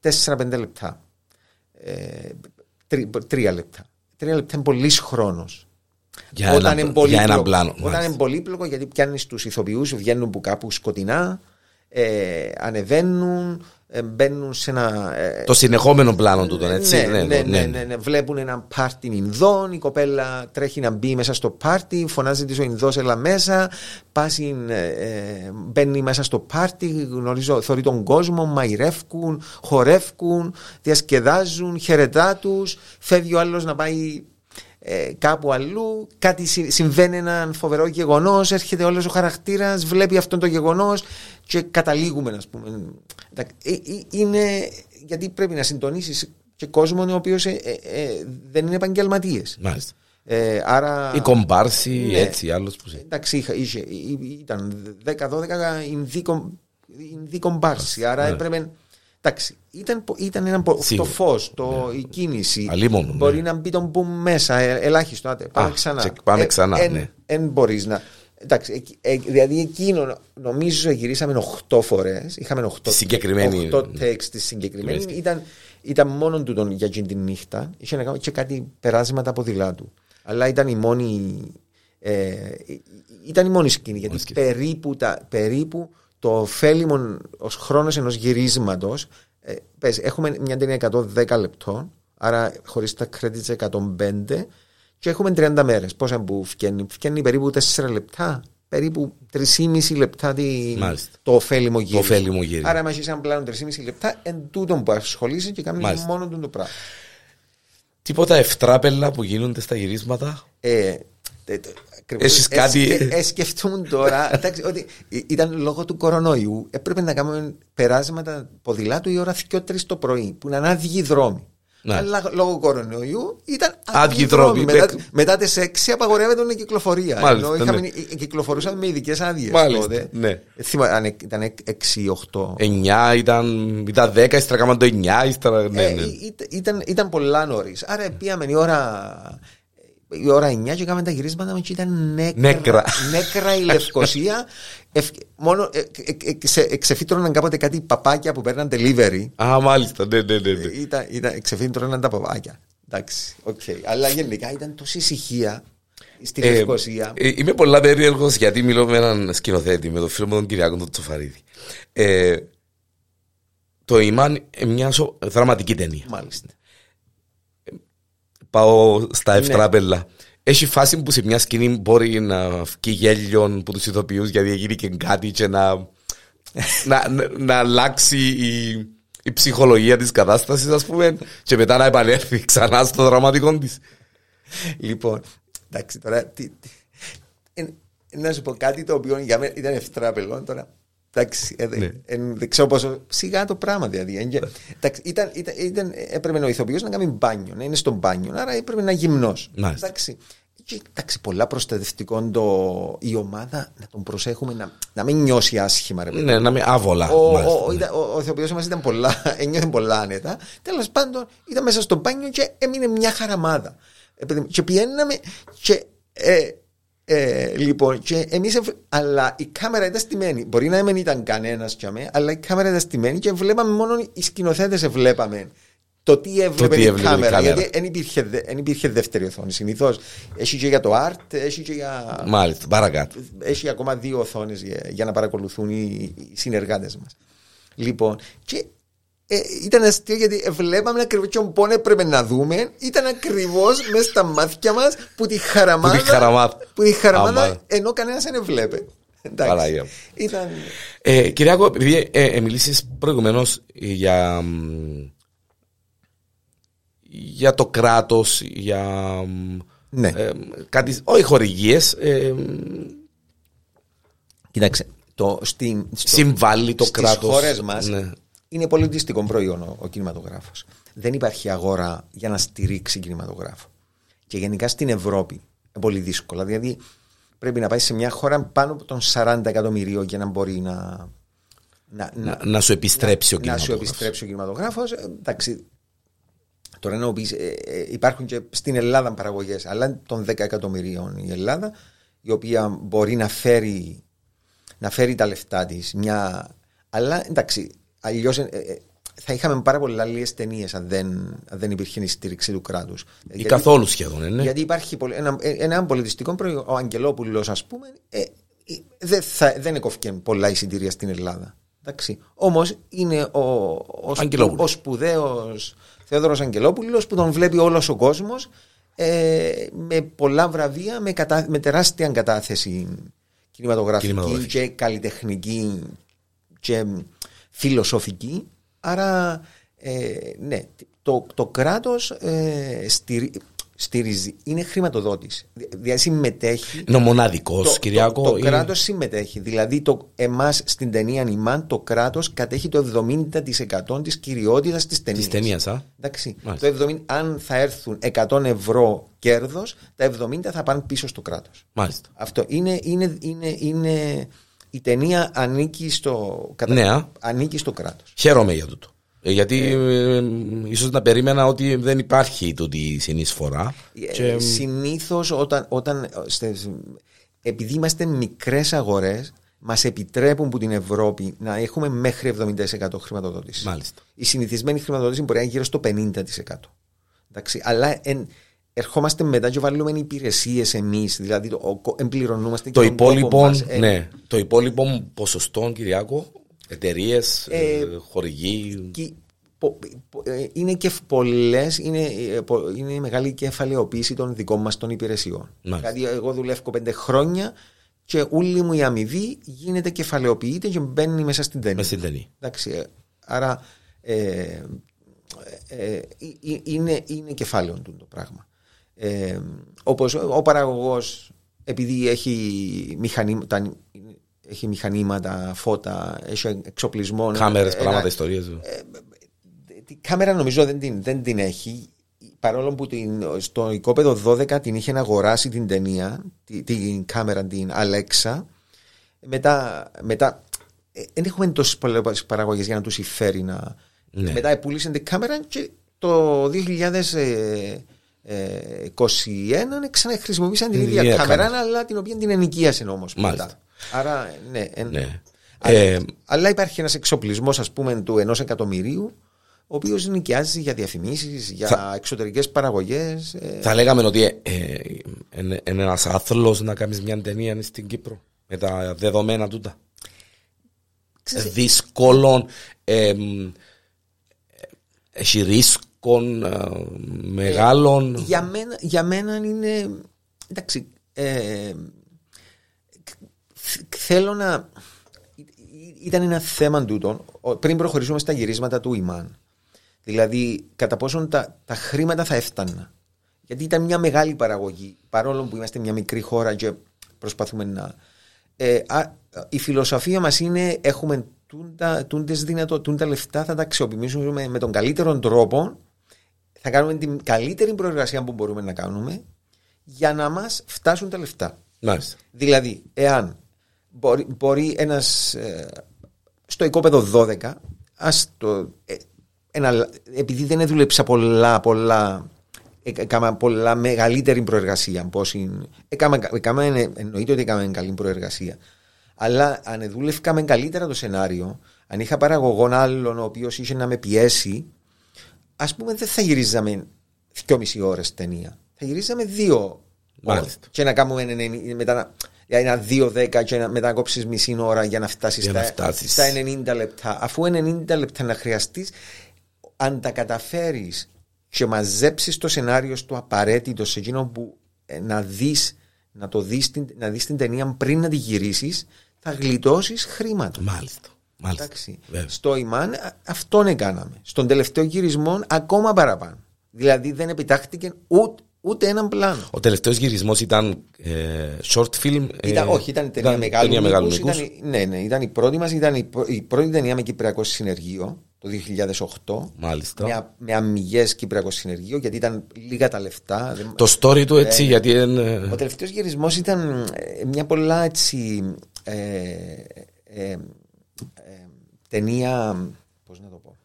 4-5 λεπτά. Ε, τρι- τρία λεπτά. Τρία λεπτά είναι πολύς χρόνος. Για, ένα, για ένα πλάνο. Όταν μάλιστα. είναι πολύπλοκο, γιατί πιάνεις τους ηθοποιούς, βγαίνουν που κάπου σκοτεινά, ε, ανεβαίνουν, ε, μπαίνουν σε ένα. ε, Το συνεχόμενο πλάνο του τον έτσι. ναι, ναι, το- ναι, ναι, ναι. Βλέπουν ένα πάρτι Ινδών, η κοπέλα τρέχει να μπει μέσα στο πάρτι, φωνάζει της ο Ινδός έλα μέσα, πάσει, ε, ε, μπαίνει μέσα στο πάρτι, γνωρίζω, θεωρεί τον κόσμο, μαϊρεύκουν, χορεύκουν, διασκεδάζουν, χαιρετά τους, φεύγει ο άλλος να πάει ε, κάπου αλλού, κάτι συ- συμβαίνει ένα φοβερό γεγονός, έρχεται όλος ο χαρακτήρας, βλέπει αυτό το γεγονός και καταλήγουμε, ας πούμε. Εντάξει, ε, ε, Είναι γιατί πρέπει να συντονίσεις και κόσμο ο οποίος δεν είναι επαγγελματίες. Μάλιστα. Ε, άρα. Η κομπάρση, Ναι. έτσι, άλλος που σε. Εντάξει, είχα, είχε, ή- ή- ήταν 10-12 Ινδί κομπάρση. Άρα ναι. έπρεπε. Εντάξει, ήταν, πο- ήταν ένα, πο- το Σίγουρα. φω, η κίνηση. Αλίμονο, ναι. Μπορεί να μπει τον μπουμ μέσα, ε, ελάχιστο. Άτε, πάμε Α, ξανά. τσεκ, πάμε ξανά, εν, ναι. εν μπορείς να. Εντάξει, εκ- ε, δηλαδή εκείνο νομίζω γυρίσαμε 8 φορές. Είχαμε 8, Συγκεκριμένη- 8 takes της συγκεκριμένη. Συγκεκριμένη. Ήταν, ήταν μόνο του τον για εκείνη τη νύχτα. Είχε να κάνει και κάτι περάσματα από ποδηλάτου. Αλλά ήταν η μόνη. Ε, ήταν η μόνη σκηνή. Γιατί σκηνή. περίπου, τα, περίπου το ωφέλιμο ως χρόνος ενός γυρίσματος. Ε, πες, έχουμε μια ταινία 110 λεπτών, άρα χωρίς τα credits 105 και έχουμε 30 μέρες. Πόσα που φτιάχνει, φτιάχνει περίπου 4 λεπτά, περίπου 3,5 λεπτά τη, Μάλιστα. το ωφέλιμο γύρισμα. ωφέλιμο γύρισμα. Άρα, μα είσαι ένα πλάνο 3,5 λεπτά, εν τούτον που ασχολείσαι και κάνεις Μάλιστα. μόνο του το πράγμα. Τίποτα ευτράπελα που γίνονται στα γυρίσματα; Ε, τε- τε- ακριβώς. Έχεις Ε, κάτι- σκε- ε, σκεφτούν τώρα εντάξει, ότι ή- ήταν λόγω του κορονοϊού. Έπρεπε να κάνουμε περάσματα ποδηλάτου η ώρα 2-3 το πρωί, που να είναι άδειοι δρόμοι. Ναι. Αλλά λόγω κορονοϊού ήταν Άδειοι άδειοι δρόμοι. Μετά, Ναι. μετά τις 6 απαγορεύεται η κυκλοφορία. Μάλιστα, Ενώ είχαμε, ναι. ε, κυκλοφορούσαμε με ειδικές άδειες. Μάλιστα, ναι. Θυμάμαι, ήταν 6-8. 9 ήταν, ήταν 10, ύστερα κάναμε το 9, ύστερα. Ναι, Ε, ναι. ή- ήταν, ήταν πολλά νωρίς. Άρα πήγαμε η ώρα, η ώρα 9 και κάναμε τα γυρίσματα μας και ήταν νέκρα, Νέκρα. νέκρα η Λευκοσία. Ευ- μόνο ε, ε, ε, ξε- ε, ξεφύτρωναν κάποτε κάτι παπάκια που παίρναν delivery. Α, μάλιστα, ναι, ναι, ναι. ναι. Ε, Ήταν, ήταν, ξεφύτρωναν τα παπάκια. Εντάξει, οκ. Αλλά γενικά ήταν τόση ησυχία στη Ε, Λευκοσία. ε, είμαι πολλά περίεργος γιατί μιλώ με έναν σκηνοθέτη, με τον φίλο μου τον Κυριακό τον Τοφαρίδη. Ε, το Ιμάν είναι μια σο- δραματική ταινία. Μάλιστα. Πάω στα Ναι. ευτράπελα. Έχει φάση που σε μια σκηνή μπορεί να βγει γέλιο από τους ηθοποιού γιατί έγινε και κάτι και να, να, να, να αλλάξει η, η ψυχολογία της κατάστασης, ας πούμε, και μετά να επανέλθει ξανά στο δραματικό της. Λοιπόν, εντάξει, τώρα. Τι, τι, ε, να σου πω κάτι το οποίο για μένα ήταν ευτράπελο τώρα. Εντάξει, ε, δε- Ναι. ε, δεν ξέρω πόσο σιγά το πράγμα δηλαδή. ε, και- εντάξει, ήταν, ήταν, ήταν, έπρεπε ο ηθοποιός να κάνει μπάνιο, να είναι στο μπάνιο, άρα έπρεπε να γυμνός. Μάλιστα. Εντάξει, και, εντάξει, πολλά προστατευτικό το, η ομάδα να τον προσέχουμε να, να μην νιώσει άσχημα. Ρε, παιδί. Ναι, να μην άβολα. Ο, μάλιστα, ο, ο, ναι. ήταν- ο, ο ηθοποιός μας ήταν πολλά, ένιωθε πολλά άνετα. Τέλος πάντων, ήταν μέσα στο μπάνιο και έμεινε μια χαραμάδα. Ε, παιδί μου, Και πηγαίναμε και. Ε, ε, λοιπόν, και εμείς, ευ- αλλά η κάμερα ήταν στημένη. Μπορεί να μην ήταν κανένας για μέ, αλλά η κάμερα ήταν στημένη και βλέπαμε μόνο οι σκηνοθέτες βλέπαμε το τι έβλεπε τι η έβλεπε η κάμερα. κάμερα. Γιατί δεν υπήρχε, δε- δεν υπήρχε δεύτερη οθόνη. Συνήθως έχει και για το art, έχει και για. Μάλιστα, παρακάτω. Έχει ακόμα δύο οθόνες για, για να παρακολουθούν οι, οι συνεργάτες μας. Λοιπόν, και ε, ήταν αστείο γιατί βλέπαμε ακριβώς ποιον πόνο έπρεπε να δούμε. Ήταν ακριβώς μέσα στα μάτια μας που τη χαραμάδα. Που τη χαραμάδα. που τη χαραμάδα, Άμα. ενώ κανένας δεν έβλεπε. Εντάξει. Παναγία μου. Ήταν. Ε, Κυριάκο, επειδή ε, ε, μιλήσεις προηγουμένως για, μ, για το κράτος, για μ, Ναι. ε, κάτι, όχι χορηγίες, ε, μ, Κοίταξε. Το, στην, στο- συμβάλλει το στις κράτος. χώρες μας Ναι. Είναι πολιτιστικό προϊόν ο, ο κινηματογράφος. Δεν υπάρχει αγορά για να στηρίξει κινηματογράφο. Και γενικά στην Ευρώπη είναι πολύ δύσκολα. Δηλαδή πρέπει να πάει σε μια χώρα πάνω από των 40 εκατομμυρίων για να μπορεί να, να, Να, να σου επιστρέψει ο να σου κινηματογράφος. επιστρέψει ο κινηματογράφος. Ε, Εντάξει, τώρα να μου πεις, ε, ε, υπάρχουν και στην Ελλάδα παραγωγές, αλλά των 10 εκατομμυρίων η Ελλάδα, η οποία μπορεί να φέρει, να φέρει τα λεφτά της. Μια... Αλλά εντάξει, αλλιώς θα είχαμε πάρα πολλά άλλες ταινίες αν δεν, αν δεν υπήρχε η στήριξη του κράτους. Ή καθόλου σχεδόν, ε, ναι. Γιατί υπάρχει πολύ- ένα, ε, ένα πολιτιστικό προϊόν. Ο Αγγελόπουλος, ας πούμε, ε, ε, δεν, θα, δεν έκοφηκε πολλά εισιτήρια στην Ελλάδα. Όμως είναι ο, ο, σπου, Αγγελόπουλος. ο σπουδαίος Θεόδωρος Αγγελόπουλος που τον βλέπει όλος ο κόσμος ε, με πολλά βραβεία, με, κατα, με τεράστια κατάθεση κινηματογραφική, Κινηματογραφική. και καλλιτεχνική και φιλοσοφική. Άρα, ε, ναι, το, το κράτος ε, στηρι- στηρίζει, είναι χρηματοδότης. Δηλαδή συμμετέχει Είναι ο μοναδικός, το, Κυριάκο. Το, το ή- κράτος συμμετέχει. Δηλαδή, το, εμάς στην ταινία Νιμάν, το κράτος κατέχει το 70% της κυριότητας της ταινίας. Της ταινίας, α; Εντάξει. Μάλιστα. Το 70, αν θα έρθουν 100 ευρώ κέρδος, τα 70 θα πάνε πίσω στο κράτος. Μάλιστα. Αυτό είναι, είναι, είναι, είναι. Η ταινία ανήκει στο, κατα- Ναι, α. ανήκει στο κράτος. Χαίρομαι για τούτο. Ε, γιατί ε, ίσως να περίμενα ότι δεν υπάρχει τούτη η συνεισφορά. Και, Ε, Συνήθως όταν, όταν στε- επειδή είμαστε μικρές αγορές, μας επιτρέπουν που την Ευρώπη να έχουμε μέχρι 70% χρηματοδότηση. Μάλιστα. Η συνηθισμένη χρηματοδότηση μπορεί να είναι γύρω στο 50%. Εντάξει, αλλά εν, ερχόμαστε μετά και βάλουμε υπηρεσίε εμεί, δηλαδή το, ο, κο- εμπληρωνούμαστε το και τον κόπο υπόλοιπο, μας, ε, ναι, το υπόλοιπο ποσοστό, Κυριάκο, εταιρείε, Ε, χορηγοί. και πο- πο- ε, είναι και πολλές, είναι, ε, πο- είναι η μεγάλη κεφαλαιοποίηση των δικών μας των υπηρεσιών. Μάλιστα. Δηλαδή εγώ δουλεύω πέντε χρόνια και όλη μου η αμοιβή γίνεται κεφαλαιοποιείται και μπαίνει μέσα στην ταινία. Μες στην ταινία. Εντάξει, ε, άρα ε, ε, ε, ε, είναι, είναι κεφάλαιο του το πράγμα. Ε, όπως ο παραγωγός επειδή έχει μηχανήματα, έχει μηχανήματα, φώτα, έχει εξοπλισμό. Κάμερες, ένα- πράγματα, ιστορίες. Τη κάμερα νομίζω δεν την, δεν την έχει. Παρόλο που την, στο οικόπεδο 12 την είχε αγοράσει την ταινία, τη- την κάμερα, την Alexa. Μετά, μετά ε, δεν έχουμε τόσες πολλές παραγωγές για να τους συμφέρει να. Ναι. Μετά πούλησαν την κάμερα και το 2021 ξαναχρησιμοποίησαν την Την ίδια ίδια κάμερα, κάμερα. αλλά την οποία την ενοικίασαν όμως. Μάλιστα. Άρα, ναι. εν- Ναι. αλλά, Ε, αλλά υπάρχει ένας εξοπλισμός, ας πούμε, του ενός εκατομμυρίου, ο οποίος νοικιάζει για διαφημίσεις, για Θα- εξωτερικές παραγωγές. θα λέγαμε ότι ε, ε, είναι είναι ένας άθλος να κάνεις μια ταινία στην Κύπρο με τα δεδομένα τούτα. Δύσκολο. ε, μ, ε, έχει ρίσκων ε, μεγάλων. για, μένα, για μένα είναι. Εντάξει. Ε, θ- θέλω να. Ήταν ένα θέμα τούτο ο- πριν προχωρήσουμε στα γυρίσματα του Ιμάν. Δηλαδή, κατά πόσον τα, τα χρήματα θα έφταναν. Γιατί ήταν μια μεγάλη παραγωγή, παρόλο που είμαστε μια μικρή χώρα και προσπαθούμε να. Ε, α, η φιλοσοφία μας είναι έχουμε τούντα, τούντες δυνατό, τούντα λεφτά θα τα αξιοποιήσουμε με τον καλύτερο τρόπο θα κάνουμε την καλύτερη προεργασία που μπορούμε να κάνουμε για να μας φτάσουν τα λεφτά. Μάλιστα. Δηλαδή, εάν μπορεί, μπορεί ένας ε, στο οικόπεδο 12 ας το, ε, ένα, επειδή δεν δούλεψα πολλά, πολλά ε, έκανα πολλά μεγαλύτερη προεργασία πώς είναι, έκανα, έκανα, ε, εννοείται ότι έκανα καλή προεργασία αλλά αν δούλευκαμε καλύτερα το σενάριο αν είχα παραγωγόν άλλον ο οποίος είχε να με πιέσει ας πούμε, δεν θα γυρίζαμε 2,5 ώρες ταινία. Θα γυρίζαμε δύο Μάλιστα. Και να κάνουμε ένα, μετά, ένα 2-10 και να, μετά να κόψεις μισή ώρα για να φτάσεις στα, στα 90 λεπτά. Αφού 90 λεπτά να χρειαστείς, αν τα καταφέρεις και μαζέψεις το σενάριο στο απαραίτητο σε εκείνο που ε, να δει να, το δεις, να δεις την ταινία πριν να τη γυρίσεις, θα γλιτώσεις χρήματα. Μάλιστα. Μάλιστα. Στο Ιμάν αυτόν έκαναμε. Στον τελευταίο γυρισμό ακόμα παραπάνω. Δηλαδή δεν επιτάχθηκε ούτε, ούτε έναν πλάνο. Ο τελευταίος γυρισμός ήταν ε, short film. Ε, ήταν, όχι, ήταν ταινία ήταν, μεγάλου, ταινία μεγάλου ήταν, Ναι, ναι, ήταν η πρώτη μας, ήταν η, η πρώτη ταινία με Κυπριακό Συνεργείο το 2008. Μάλιστα. Με, με αμυγές Κυπριακό Συνεργείο, γιατί ήταν λίγα τα λεφτά. Το story του έτσι, ε, γιατί. Είναι... Ο τελευταίος γυρισμός ήταν ε, μια πολλά έτσι. Ε, ε, ταινία. Πώς να το πω.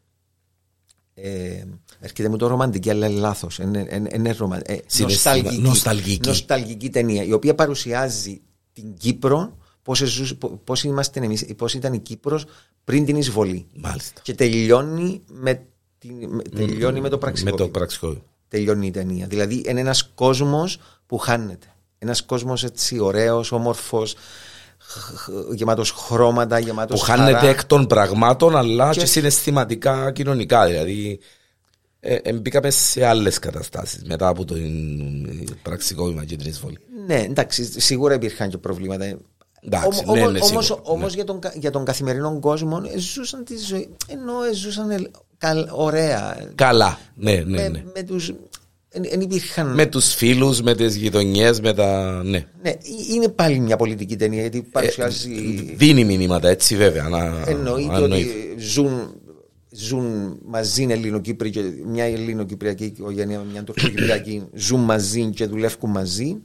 Ε, έρχεται μου το ρομαντική, αλλά είναι λάθος. Είναι νοσταλγική, νοσταλγική. νοσταλγική ταινία, η οποία παρουσιάζει την Κύπρο, πώς είμαστε εμείς, πώς ήταν η Κύπρος πριν την εισβολή. Μάλιστα. Και τελειώνει με, την, τελειώνει με το πραξικόπημα. Με το Τελειώνει η ταινία. Δηλαδή είναι ένας κόσμος που χάνεται. Ένας κόσμος έτσι ωραίος, όμορφος, γεμάτος χρώματα, γεμάτος. Που χάνεται εκ των πραγμάτων, αλλά και, και συναισθηματικά κοινωνικά. Δηλαδή, ε, μπήκαμε σε άλλες καταστάσεις μετά από το πραξικόπημα και την εισβολή. Ναι, εντάξει, σίγουρα υπήρχαν και προβλήματα. Εντάξει, ναι, ναι, Όμω ναι. για, τον, για τον καθημερινό κόσμο ζούσαν τη ζωή. Ενώ ζούσαν ωραία. Καλά, ναι, ναι. ναι. Με, με τους, εν, υπήρχαν... Με τους φίλους, με τις γειτονιές, με τα. Ναι. ναι. Είναι πάλι μια πολιτική ταινία γιατί παρουσιάζει. Ε, δίνει μηνύματα έτσι βέβαια. Να... Εννοείται ότι ζουν, ζουν μαζί Ελληνοκύπροι και μια Ελληνοκυπριακή οικογένεια, μια Τουρκοκυπριακή ζουν μαζί και δουλεύουν μαζί.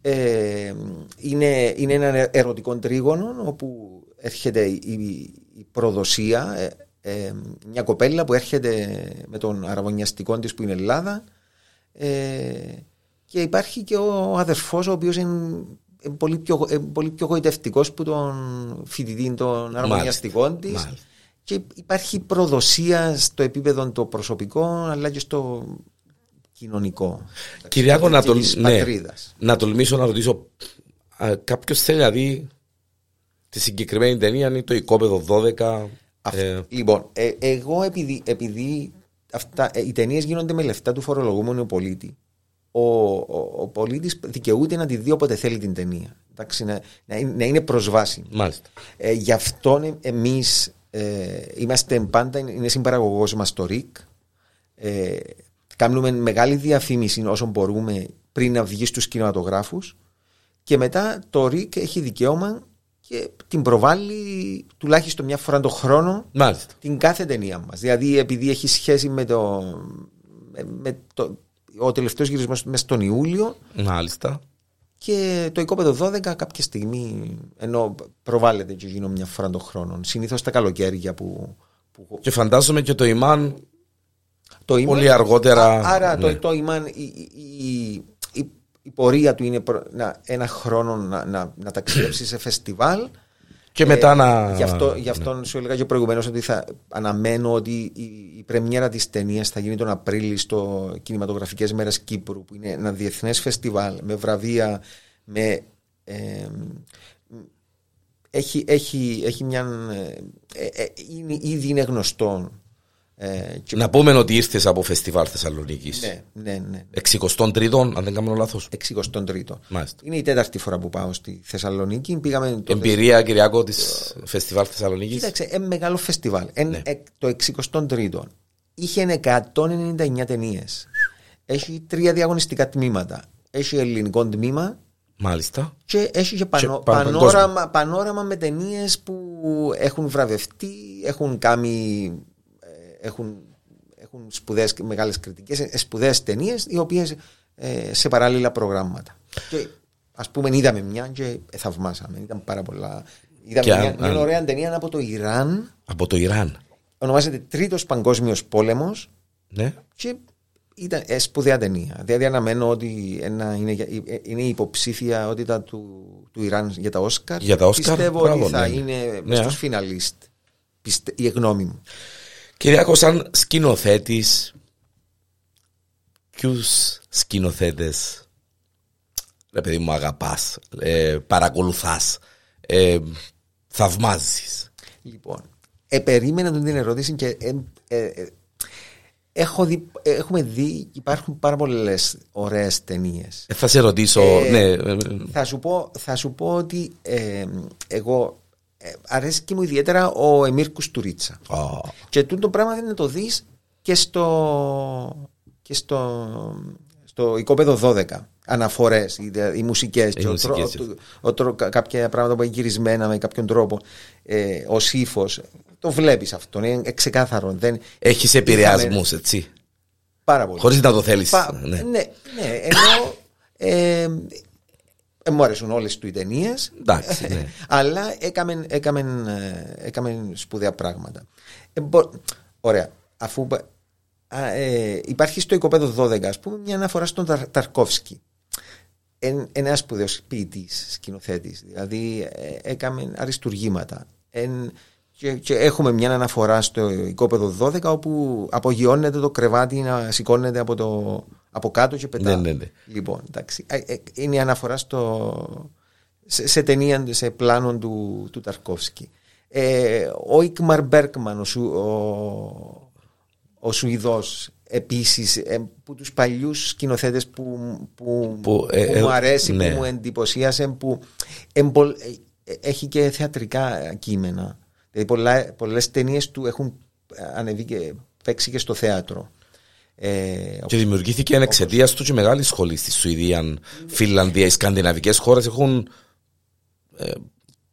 Ε, είναι, είναι ένα ερωτικό τρίγωνο όπου έρχεται η, η προδοσία, ε, ε, μια κοπέλα που έρχεται με τον αραβωνιαστικό της που είναι Ελλάδα ε, και υπάρχει και ο αδερφός ο οποίος είναι πολύ πιο, πολύ πιο γοητευτικός που τον φοιτητή των αραβωνιαστικών της και υπάρχει προδοσία στο επίπεδο το προσωπικό αλλά και στο κοινωνικό. Κυριάκο, να, τολ... ναι, να τολμήσω να ρωτήσω, κάποιος θέλει να δει τη συγκεκριμένη ταινία, είναι το οικόπεδο 12. Ε... Λοιπόν, ε, εγώ επειδή, επειδή αυτά, ε, οι ταινίες γίνονται με λεφτά του φορολογούμενου πολίτη, ο, ο, ο πολίτης δικαιούται να τη δει όποτε θέλει την ταινία. Εντάξει, να, να, είναι προσβάσιμη. Μάλιστα. Ε, γι' αυτό εμείς ε, είμαστε πάντα, είναι συμπαραγωγός μας το ΡΙΚ. Ε, Κάνουμε μεγάλη διαφήμιση όσο μπορούμε πριν να βγει στους κινηματογράφους και μετά το ΡΙΚ έχει δικαίωμα και την προβάλλει τουλάχιστον μια φορά το χρόνο Μάλιστα. την κάθε ταινία μας. Δηλαδή, επειδή έχει σχέση με το. Με το ο τελευταίος γυρισμός μέσα στον Ιούλιο. Μάλιστα. Και το οικόπεδο 12 κάποια στιγμή ενώ προβάλλεται και γίνω μια φορά το χρόνο. Συνήθως τα καλοκαίρια που, που. Και φαντάζομαι και το Ιμάν το Πολύ αργότερα. άρα το, ναι. το Ιμάν, η, η, η, η, πορεία του είναι να, ένα χρόνο να, να, να ταξιδέψει σε φεστιβάλ. Και μετά ε, να. Γι' αυτό, γι αυτό ναι. σου έλεγα και προηγουμένως ότι θα αναμένω ότι η, η πρεμιέρα της ταινίας θα γίνει τον Απρίλιο στο Κινηματογραφικές Μέρες Κύπρου, που είναι ένα διεθνές φεστιβάλ με βραβεία, με. Ε, έχει, έχει, έχει μια. Ε, ε, είναι, ήδη είναι γνωστό ε, να πούμε ότι ήρθες από φεστιβάλ Θεσσαλονίκης. Ναι, ναι, ναι. 63ο, αν δεν κάνω λάθος. 63ο. Είναι η τέταρτη φορά που πάω στη Θεσσαλονίκη. Πήγαμε το Εμπειρία, Κυριακό, της φεστιβάλ Θεσσαλονίκης. Κοίταξε, ένα μεγάλο φεστιβάλ. Ναι. το 63ο. Είχε 199 ταινίες. Έχει τρία διαγωνιστικά τμήματα. Έχει ελληνικό τμήμα. Μάλιστα. Και έχει και, πανό, και πανόραμα, πανόραμα με ταινίες που έχουν βραβευτεί, έχουν κάνει έχουν, έχουν σπουδαίες, μεγάλες κριτικές, ε, σπουδαίες ταινίες οι οποίες ε, σε παράλληλα προγράμματα. Και ας πούμε είδαμε μια και θαυμάσαμε, ήταν πάρα πολλά. Είδαμε μια, μια ωραία ταινία από το Ιράν. Από το Ιράν. Ονομάζεται Τρίτος Παγκόσμιος Πόλεμος. Ναι. Και ήταν ε, σπουδαία ταινία. Δηλαδή αναμένω ότι ένα, είναι, ε, είναι η υποψήφια του, του Ιράν για τα Όσκαρ. Για τα Όσκαρ. Πιστεύω ότι θα ναι. είναι ναι. στους φιναλίστ. η γνώμη μου. Κυριακό, σαν σκηνοθέτης, Ποιους σκηνοθέτες, ρε παιδί μου, αγαπάς, ε, παρακολουθάς, ε, θαυμάζεις; Λοιπόν, επερίμενα τον την ερώτηση και ε, ε, ε, έχω δει, έχουμε δει, υπάρχουν πάρα πολλές ωραίες ταινίες. Ε, θα σε ρωτήσω, Ε, ναι. ε, Θα σου πω, θα σου πω ότι ε, εγώ ε, αρέσει και μου ιδιαίτερα ο Εμίρ Κουστουρίτσα. α, Και τούτο το πράγμα δεν είναι το δεις και στο, και στο, στο οικόπεδο 12. Αναφορές, οι, οι μουσικές, και ο μουσικές, τρό- το- ο τρό- κα- κάποια πράγματα που είναι γυρισμένα με κάποιον τρόπο. Ε, ο ύφο. Το βλέπεις αυτό, είναι ξεκάθαρο. Δεν, Έχεις επηρεασμούς, έτσι. πάρα πολύ. Χωρίς να το θέλεις. Πα- Ναι. ναι, ναι, ενώ ε, ε, μου αρέσουν όλες του οι ταινίες. Εντάξει, ναι. αλλά έκαμε, έκαμε, ε, έκαμε σπουδαία πράγματα. Ε, μπο- ωραία. Αφού πα- α, ε, υπάρχει στο οικοπαίδο 12, ας πούμε, μια αναφορά στον Ταρ, Ταρκόφσκι. Εν, ένα σπουδαίος ποιητής, σκηνοθέτης. Δηλαδή, ε, έκαμε αριστουργήματα. Εν, και, και έχουμε μια αναφορά στο οικόπεδο 12 όπου απογειώνεται το κρεβάτι να σηκώνεται από, το, από κάτω και πετά. Ναι, ναι, ναι. Λοιπόν, εντάξει. Ε, ε, είναι η αναφορά στο, σε, σε ταινία, σε πλάνο του, του Ταρκόφσκι. Ε, ο Ικμαρ Μπέρκμαν, ο, Σου, ο, ο Σουηδός, επίσης, ε, που τους παλιούς σκηνοθέτες που, που, Που, ε, που ε, μου αρέσει, ναι. που μου εντυπωσίασε, που εμπολ- ε, ε, έχει και θεατρικά κείμενα. Δηλαδή πολλά, πολλές ταινίες του έχουν ανεβεί και παίξει και στο θέατρο. Ε, Και δημιουργήθηκε εξαιτίας του και μεγάλη σχολή στη Σουηδία, Φιλανδία, οι σκανδιναβικές χώρες έχουν ε,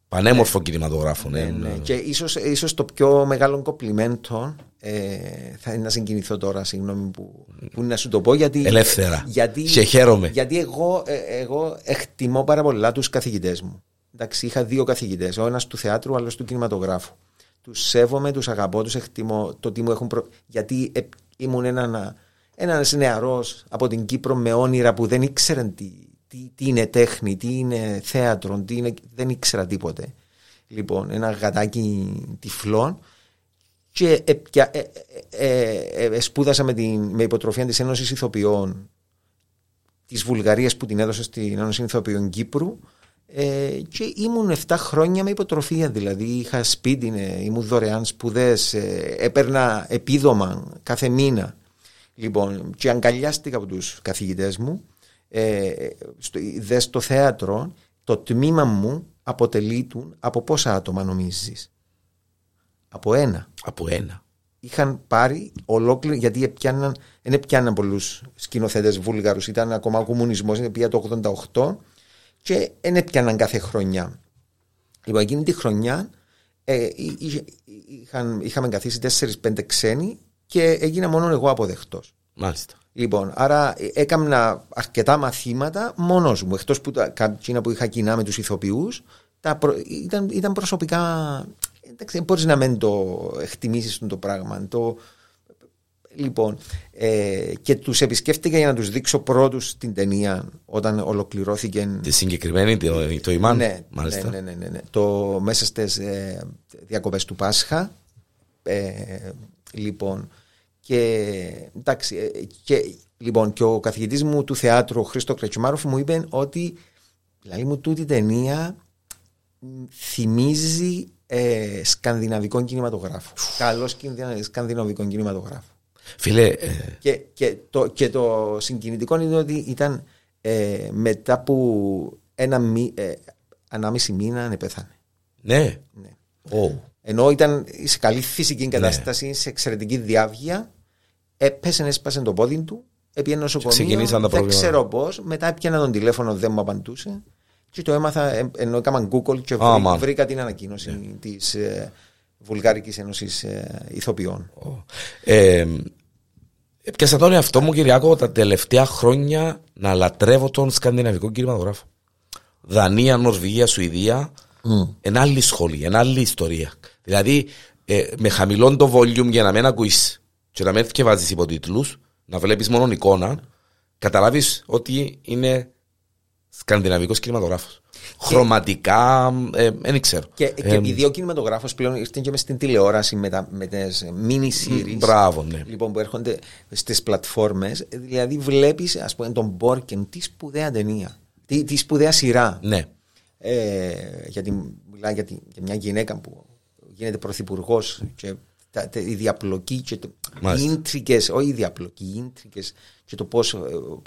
πανέμορφο κινηματογράφο. Ναι, Ναι, ναι. Και ίσως, ίσως το πιο μεγάλο κοπλιμέντο ε, θα είναι να συγκινηθώ τώρα, συγγνώμη που, που να σου το πω γιατί, Ελεύθερα. γιατί, Και χαίρομαι. γιατί εγώ, ε, εγώ εκτιμώ πάρα πολλά τους καθηγητές μου εντάξει, είχα δύο καθηγητές ο ένας του θεάτρου, ο άλλος του κινηματογράφου. Τους σέβομαι, τους αγαπώ, τους εκτιμώ. Το τι μου έχουν προ... γιατί ε, ήμουν ένα, ένας νεαρός από την Κύπρο με όνειρα που δεν ήξεραν τι, τι, τι είναι τέχνη, τι είναι θέατρο, τι είναι, δεν ήξερα τίποτε. Λοιπόν, ένα γατάκι τυφλών και ε, πια- ε, ε, ε, ε, σπούδασα με, την, με υποτροφία της Ένωσης Ηθοποιών της Βουλγαρίας που την έδωσε στην Ένωση Ηθοποιών Κύπρου ε, και ήμουν 7 χρόνια με υποτροφία δηλαδή είχα σπίτι, ε, ήμουν δωρεάν σπουδές ε, έπαιρνα επίδομα κάθε μήνα. Λοιπόν και αγκαλιάστηκα από τους καθηγητές μου. Ε, στο, δες στο θέατρο το τμήμα μου αποτελεί από πόσα άτομα νομίζεις; Από ένα. Από ένα. είχαν πάρει ολόκληρο, γιατί έπιαναν, δεν έπιαναν πολλούς σκηνοθέτες Βούλγαρους, ήταν ακόμα ο κομμουνισμός, είναι πια το 88 και δεν έπιαναν κάθε χρονιά. Λοιπόν, εκείνη τη χρονιά ε, εί- εί- είχαν, είχαμε καθίσει 4-5 ξένοι και έγινα μόνο εγώ αποδεκτός. Μάλιστα. Λοιπόν, άρα ε, έκανα αρκετά μαθήματα μόνος μου. Εκτός που τα εκείνα που είχα κοινά με τους ηθοποιούς, ήταν, ήταν προσωπικά. Εντάξει, δεν μπορείς να μην το εκτιμήσεις το πράγμα. Το, λοιπόν, ε, και τους επισκέφτηκα για να τους δείξω πρώτους την ταινία όταν ολοκληρώθηκε. Τη συγκεκριμένη, το, το Ιμάν. Ναι, Μάλιστα. ναι, ναι, ναι, ναι. Το, μέσα στις ε, διακοπές του Πάσχα. Ε, λοιπόν, και εντάξει, ε, και, λοιπόν, και ο καθηγητής μου του θεάτρου, ο Χρήστο Κρετσουμάροφ, μου είπε ότι δηλαδή μου τούτη ταινία μ, θυμίζει ε, σκανδιναβικό κινηματογράφο. Καλός σκανδιναβικό κινηματογράφο. Φίλε, ε, Και, και, το, και το συγκινητικό είναι ότι ήταν ε, μετά από ένα μη, ε, ανάμιση μήνα πέθανε. ναι. Ναι. Ω, Ενώ ήταν σε καλή φυσική κατάσταση, σε εξαιρετική διάβγεια, έπεσε, έσπασε το πόδι του, έπιανε νοσοκομείο. ξεκινήσαν τα δεν προβλήματα. ξέρω πώς. Μετά έπιανα τον τηλέφωνο, δεν μου απαντούσε. Και το έμαθα, ε, ενώ έκανα Google και Α, βρή- μαν. βρήκα την ανακοίνωση της ε, Βουλγάρικης Ένωσης ε, Ηθοποιών. ω. Ε, Έπιασα τον εαυτό μου, Κυριακό, τα τελευταία χρόνια να λατρεύω τον σκανδιναβικό κινηματογράφο. Δανία, Νορβηγία, Σουηδία. Ένα άλλη σχολή, ένα άλλη ιστορία. Δηλαδή, ε, με χαμηλόν το volume για να μην ακούεις και να μην θυκευάζεις υποτίτλους, να βλέπεις μόνο εικόνα, καταλάβεις ότι είναι σκανδιναβικός κινηματογράφος. Χρωματικά, ε, δεν ξέρω. Και, και Ε, επειδή ο κινηματογράφο πλέον ήρθε και μες στην τηλεόραση με, τα, με τις mini series. Μπράβο, ναι. Λοιπόν, που έρχονται στις πλατφόρμες, δηλαδή βλέπεις, ας πούμε, τον Μπόρκεν, τι σπουδαία ταινία. Τι, τι σπουδαία σειρά. Ναι. Ε, γιατί μιλάει για, τη- για μια γυναίκα που γίνεται πρωθυπουργός και τα, τα- η διαπλοκή και το, οι Μάλιστα. ίντρικες, όχι η διαπλοκή, οι ίντρικες και το πώς, ε,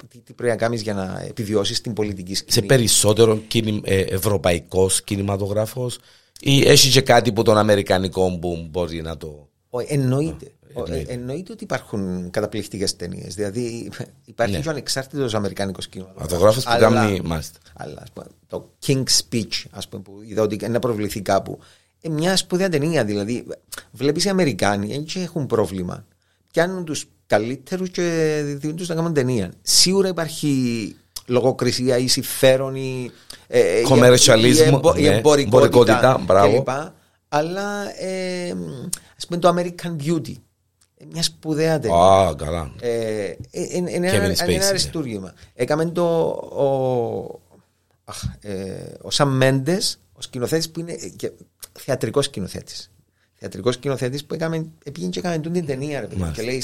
τι, τι πρέπει να κάνεις για να επιβιώσεις την πολιτική σκηνή. Σε περισσότερο κινη, ε, ευρωπαϊκός κινηματογράφος ή έχει και κάτι που τον αμερικανικό που μπορεί να το. Ο, εννοείται. Ο, εννοείται. ε, εννοείται ότι υπάρχουν καταπληκτικές ταινίες. Δηλαδή υπάρχει Ναι. και ο ανεξάρτητος Αμερικανικός κινηματογράφος. Αυτογράφο που κάνει. Μάλιστα. Αλλά ας πούμε, το King's Speech, ας πούμε, που είδα ότι είναι να προβληθεί κάπου. Ε, μια σπουδαία ταινία. Δηλαδή, βλέπεις οι Αμερικάνοι δεν έχουν πρόβλημα. Πιάνουν τους καλύτερους και δίνουν τους να κάνουν ταινία. Σίγουρα υπάρχει λογοκρισία ή συμφέρον ή. ε, ε, η- Commercialism, η εμπο- η ναι, εμπορικότητα εμπορικότητα, μπράβο. κλπ. Αλλά ε, ας πούμε το American Beauty. Ε, Μια σπουδαία ταινία. Α, καλά. Ε, ε, ε, είναι ένα- Kevin είναι Spacey, ένα ναι. αριστούργημα. Έκαμε το ο, αχ, ε, ο Σαν Μέντε, ο σκηνοθέτης που είναι ε, και θεατρικός σκηνοθέτης. Θεατρικός σκηνοθέτης που έκαμε, πήγαινε και έκαμε τούτη την ταινία, ρε παιδί, Μάλιστα. και λέει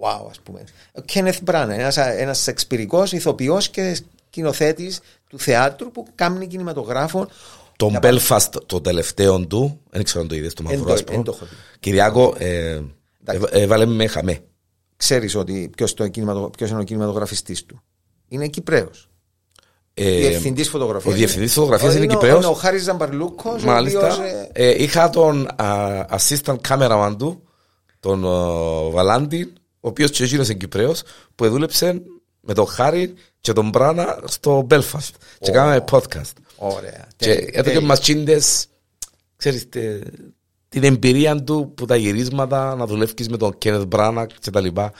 Wow, ας πούμε. Ο Κένεθ Μπράνα, ένας ένας σεξπυρικό ηθοποιός και σκηνοθέτης του θεάτρου που κάνει κινηματογράφο. Τον Να Belfast, το τελευταίο του, δεν ξέρω αν το είδες, το Εν μαύρο το- άσπρο. εν το έχω δει. Κυριάκο, ε, Εντάξει. ε, έβαλε με χαμέ. Ξέρεις ότι ποιος είναι ο κινηματογραφιστής του. Είναι Κυπραίο. Ε, Διευθυντής φωτογραφίας. ο διευθυντής φωτογραφίας είναι ο- Κυπρέος. Είναι ο Χάρης Ζαμπαρλούκος. Μάλιστα. Ε, είχα τον α, assistant cameraman του, τον ο, Βαλάντι, ο οποίος και εκείνος είναι Κυπρέος, που δούλεψε με τον Χάρη και τον Μπράνα στο Belfast. Και κάναμε podcast. Ωραία. Και Τέλεια, έδωκε τέλεια. μας τσίντες, ξέρεις, τε- την εμπειρία του που τα γυρίσματα, να δουλεύεις με τον Κένεθ Μπράνα και τα λοιπά.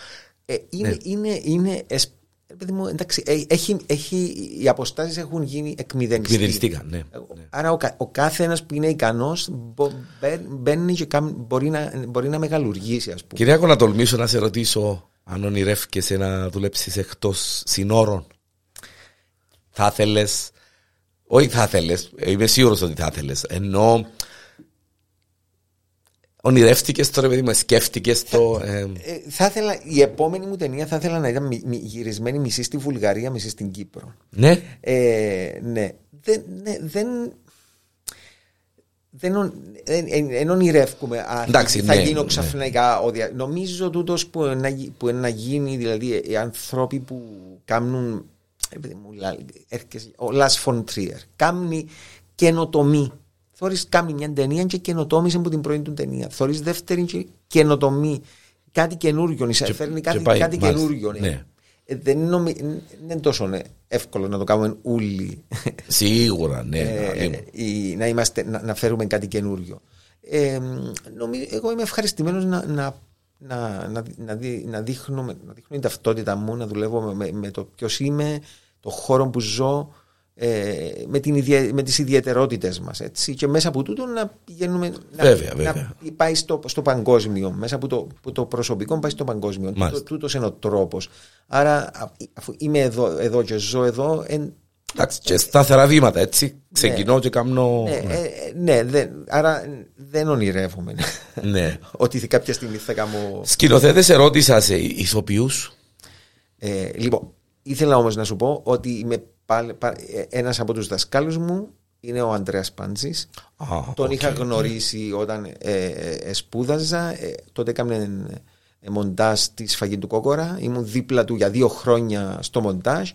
Ε, είναι, Ναι. είναι, είναι, εσ- ε, παιδί μου, εντάξει, ε, έχει, έχει, οι αποστάσεις έχουν γίνει εκμηδενιστικέ. Εκμηδενιστήκαν, ναι. Άρα ο, κα- ο κάθε ένας που είναι ικανός μπαίνει και κάμ- μπορεί, να, μπορεί να μεγαλουργήσει, ας πούμε. Κυριάκο, να τολμήσω να σε ρωτήσω αν ονειρεύκεσαι να δουλέψεις εκτός συνόρων. Θα ήθελες, όχι θα ήθελες, είμαι σίγουρος ότι θα ήθελες, ενώ ονειρεύτηκες τώρα, παιδί μου, σκέφτηκες το... ε, Ε, θα ήθελα, η επόμενη μου ταινία θα ήθελα να ήταν μι- μι- γυρισμένη μισή στη Βουλγαρία, μισή στην Κύπρο. ναι, Ε, ναι. Δεν, ναι, δεν, δεν, ον- εν- εν- εν ονειρεύκουμε α, Εντάξει, θα ναι, γίνω ναι. ξαφνικά ο δια... νομίζω τούτος που, είναι να γι- που είναι να γίνει δηλαδή οι άνθρωποι που κάνουν ε, παιδί μου, λα- έρχεσαι- ο Λας Φον Τρίερ κάνει καινοτομή Θόρεις κάνει μια ταινία και καινοτόμησε από την πρώτη του ταινία. Θόρεις δεύτερη και καινοτομή. Κάτι καινούριο. Και, φέρνει κάτι, πάει, κάτι μάλιστα, καινούριο. ναι. ναι. Ε, δεν, είναι, νομι- δεν είναι τόσο ναι, εύκολο να το κάνουμε όλοι. σίγουρα, ναι. Ε, αλλήμον. ή να, είμαστε, να, να φέρουμε κάτι καινούριο. Ε, νομίζω, εγώ είμαι ευχαριστημένος να, να, να, να, να, δι- να, δείχνω, με- να δείχνω την ταυτότητα μου, να δουλεύω με, με, με το ποιος είμαι, το χώρο που ζω, ε, με, την ιδια, με τις ιδιαιτερότητες μας έτσι, και μέσα από τούτο να πηγαίνουμε Βέβαια, να, βέβαια. να πάει στο, στο παγκόσμιο μέσα από το, από το προσωπικό πάει στο παγκόσμιο Μάλιστα. Τούτος, τούτος είναι ο τρόπος άρα α- αφού είμαι εδώ, εδώ και ζω εδώ εν, Εντάξει, και σταθερά βήματα, έτσι. Ξεκινώ και κάνω... ναι, ε, ε, ναι δεν, άρα ε, δεν ονειρεύομαι Ναι. ότι κάποια στιγμή θα κάνω. Σκηνοθέτες ερώτησα σε ηθοποιούς. Ε, λοιπόν, ήθελα όμως να σου πω ότι είμαι πάλι, πα- ε, ένας από τους δασκάλους μου είναι ο Αντρέας Πάντζης. Α, Τον οκ, είχα οκ. γνωρίσει όταν ε, ε, σπούδαζα. Ε, τότε έκαμε ε, μοντάζ της σφαγή του Κόκορα. Ήμουν δίπλα του για δύο χρόνια στο μοντάζ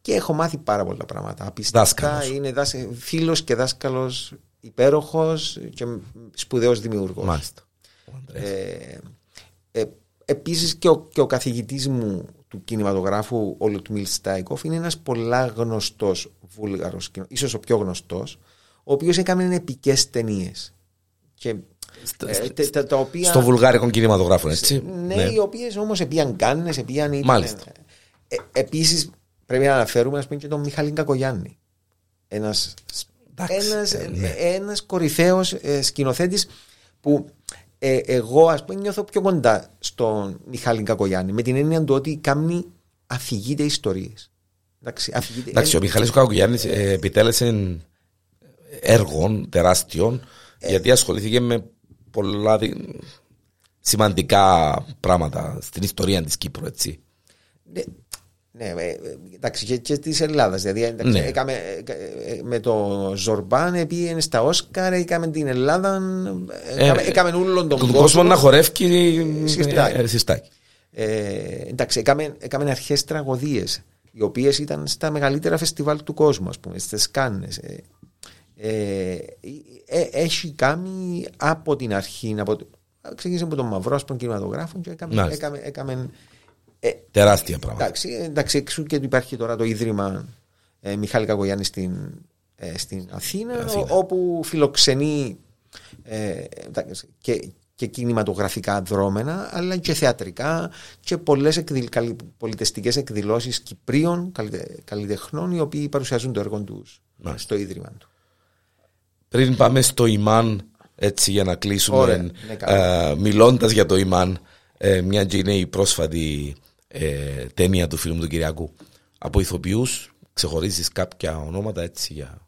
και έχω μάθει πάρα πολλά πράγματα. Απίστευτα. Δάσκαλος. Είναι δάσκ- φίλος και δάσκαλος υπέροχος και σπουδαίος δημιουργός. Μάλιστα. Ο Ανδρέας. Ε, ε, επίσης και ο, και ο καθηγητής μου του κινηματογράφου ο Λουτμίλ Στάικοφ είναι ένας πολλά γνωστός βούλγαρος κινο- ίσως ο πιο γνωστός ο οποίος έκανε επικές ταινίες και Στα- ε, στα- τε- τα, τα οποία, Στο βουλγάρικο κινηματογράφο, έτσι. ναι, οι οποίες όμως επίαν Κάνες επίαν ήταν- Μάλιστα. Ε, επίσης πρέπει να αναφέρουμε ας πούμε, και τον Μιχάλη Κακογιάννη ένας Εντάξει, ένας, ε, ναι. ένας κορυφαίος ε, σκηνοθέτης που ε, εγώ ας πούμε νιώθω πιο κοντά στον Μιχάλη Κακογιάννη με την έννοια του ότι κάνει αφηγείται ιστορίες. Εντάξει, αφηγείται- Εντάξει, ο Μιχαλής ο Κακογιάννης ε, επιτέλεσε έργων τεράστιων γιατί ασχολήθηκε με πολλά δι- σημαντικά πράγματα στην ιστορία της Κύπρου, έτσι. Ναι, ναι, ε, ε, εντάξει, και, και της Ελλάδας. Δηλαδή, εντάξει, Ναι. έκαμε, ε, ε, με το Ζορμπάν πήγαινε στα Όσκαρ, έκαμε την Ελλάδα, ε, έκαμε, έκαμε όλον τον, Τον κόσμο να χορεύει Συστάκι. ε, συστάκι. Ε, εντάξει, έκαμε, έκαμε αρχές τραγωδίες, οι οποίες ήταν στα μεγαλύτερα φεστιβάλ του κόσμου, ας πούμε, στις Κάνε. Ε, ε, ε, έχει κάνει από την αρχή, από, το- ξεκίνησε από τον Μαυρό ας πούμε, κινηματογράφο και έκαμε, Μάλιστα. έκαμε, έκαμε ε, Τεράστια πράγματα. Εντάξει, εντάξει, εξού και υπάρχει τώρα το Ίδρυμα ε, Μιχάλη Κακογιάννης στην, ε, στην Αθήνα, Αθήνα. ο- όπου φιλοξενεί ε, εντάξει, και, και κινηματογραφικά δρόμενα, αλλά και θεατρικά και πολλές εκδηλ, καλυ- πολιτιστικές εκδηλώσεις Κυπρίων καλλιτε- καλλιτεχνών οι οποίοι παρουσιάζουν το έργο τους Μάλιστα. στο Ίδρυμα του. Πριν πάμε στο Ιμάν, έτσι για να κλείσουμε, Ωραία, ναι, καλά. ε, μιλώντας για το Ιμάν, ε, μια και είναι η πρόσφατη ε, ταινία του φίλου μου του Κυριακού. Από ηθοποιούς ξεχωρίζεις κάποια ονόματα έτσι για...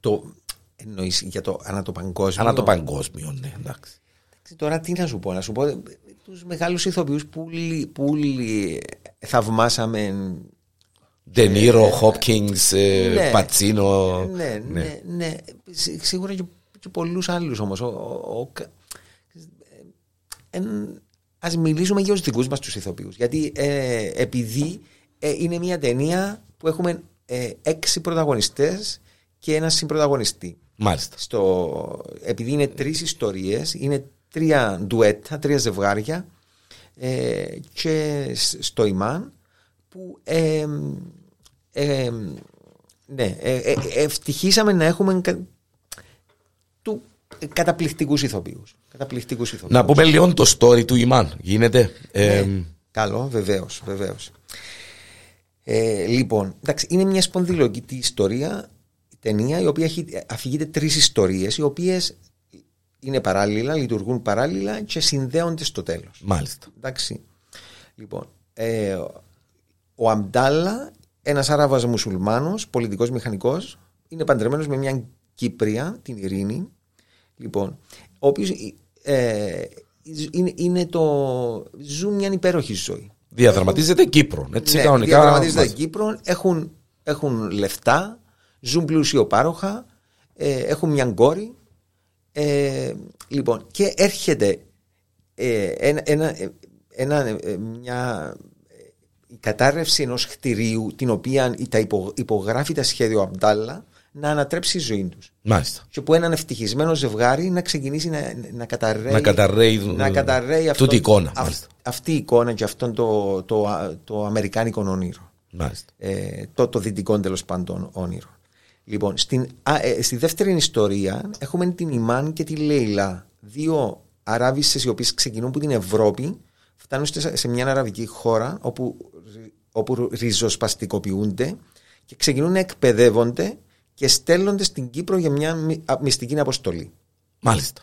Το, εννοείς για το ανατοπαγκόσμιο. Ανά το παγκόσμιο, ναι, εντάξει. Εντάξει, Τώρα τι να σου πω, να σου πω ε, τους μεγάλους ηθοποιούς που όλοι, που όλοι θαυμάσαμε Ντενίρο, Χόπκινγκς, ε, ναι. Πατσίνο. ναι, ναι, ναι. Σί- Σίγουρα και, και πολλούς άλλους όμως. Ο, ο, ο, κα- εν- ας μιλήσουμε για τους δικούς μας τους ηθοποιούς. Γιατί ε, επειδή ε, είναι μια ταινία που έχουμε ε, έξι πρωταγωνιστές και ένα συμπροταγωνιστή. Μάλιστα. Στο, επειδή είναι τρεις ιστορίες, είναι τρία ντουέτα, τρία ζευγάρια ε, και σ- στο Ιμάν που ε, ε, ναι, ε, ε, ευτυχήσαμε να έχουμε κα, του, ε, καταπληκτικούς ηθοποιούς. Καταπληκτικούς ηθοποιούς. Να πούμε λίγο το story του Ιμάν. Γίνεται. Ε, Ναι. Καλό, βεβαίως, βεβαίως. Ε, λοιπόν, εντάξει, είναι μια σπονδυλογική ιστορία, η ταινία, η οποία έχει, αφηγείται τρεις ιστορίες, οι οποίες είναι παράλληλα, λειτουργούν παράλληλα και συνδέονται στο τέλος. Μάλιστα. Εντάξει. Λοιπόν, ε, ο Αμπτάλα, ένας Άραβας μουσουλμάνος, πολιτικός μηχανικός, είναι παντρεμένος με μια Κύπρια, την Ειρήνη, λοιπόν, ο οποίος ε, είναι, είναι το, ζουν μια υπέροχη ζωή. Διαδραματίζεται Κύπρο. Έτσι, Ναι, κανονικά. διαδραματίζεται μαζί. Κύπρο, έχουν, έχουν λεφτά, ζουν πλούσιο πάροχα, ε, έχουν μια κόρη. Ε, λοιπόν, και έρχεται ε, ένα, ένα, ε, ένα, ε, μια ε, η κατάρρευση ενός κτηρίου την οποία τα υπο- υπογράφει τα σχέδιο Αμπτάλα να ανατρέψει η ζωή τους Μάλιστα. και που έναν ευτυχισμένο ζευγάρι να ξεκινήσει να, να καταρρέει, Να καταρρέει, να καταρρέει τούτη αυτόν- εικόνα, αυ- μάλιστα. αυτή η εικόνα και αυτό το, το, το αμερικάνικο όνειρο. Μάλιστα. Ε, το, το δυτικό τέλος πάντων όνειρο. Λοιπόν, στην, α, ε, στη δεύτερη ιστορία έχουμε την Ιμάν και τη Λέιλα. Δύο Αράβισσες οι οποίες ξεκινούν από την Ευρώπη, φτάνουν σε, σε μια αραβική χώρα όπου, όπου ριζοσπαστικοποιούνται και ξεκινούν να εκπαιδεύονται και στέλνονται στην Κύπρο για μια μυ- α- μυστική αποστολή. Μάλιστα.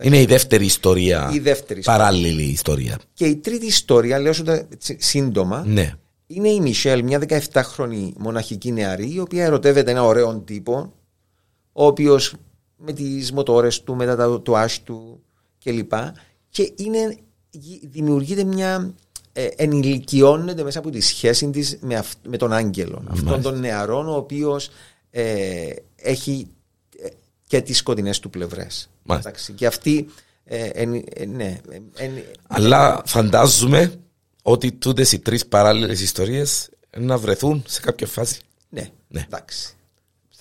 Είναι η δεύτερη ιστορία. Η δεύτερη ιστορία. Παράλληλη ιστορία. Και η τρίτη ιστορία, λέω σου τα τσι- σύντομα, Ναι. είναι η Μισελ, μια 17χρονη μοναχική νεαρή, η οποία ερωτεύεται ένα ωραίο τύπο, ο οποίος με τις μοτόρες του, με τα τατουάζ του κλπ. Και είναι, γι- δημιουργείται μια. Ε, ενηλικιώνεται μέσα από τη σχέση της με, αυ- με τον άγγελο. Αυτόν τον νεαρόν, ο οποίος ε, έχει ε, και τις σκοτεινέ του πλευρές. Μάλιστα. Και αυτή. Ε, εν- ε, ναι, ε, εν- Αλλά φαντάζομαι ότι τούτε οι τρεις παράλληλες ιστορίες να βρεθούν σε κάποια φάση. ναι, Ναι. εντάξει.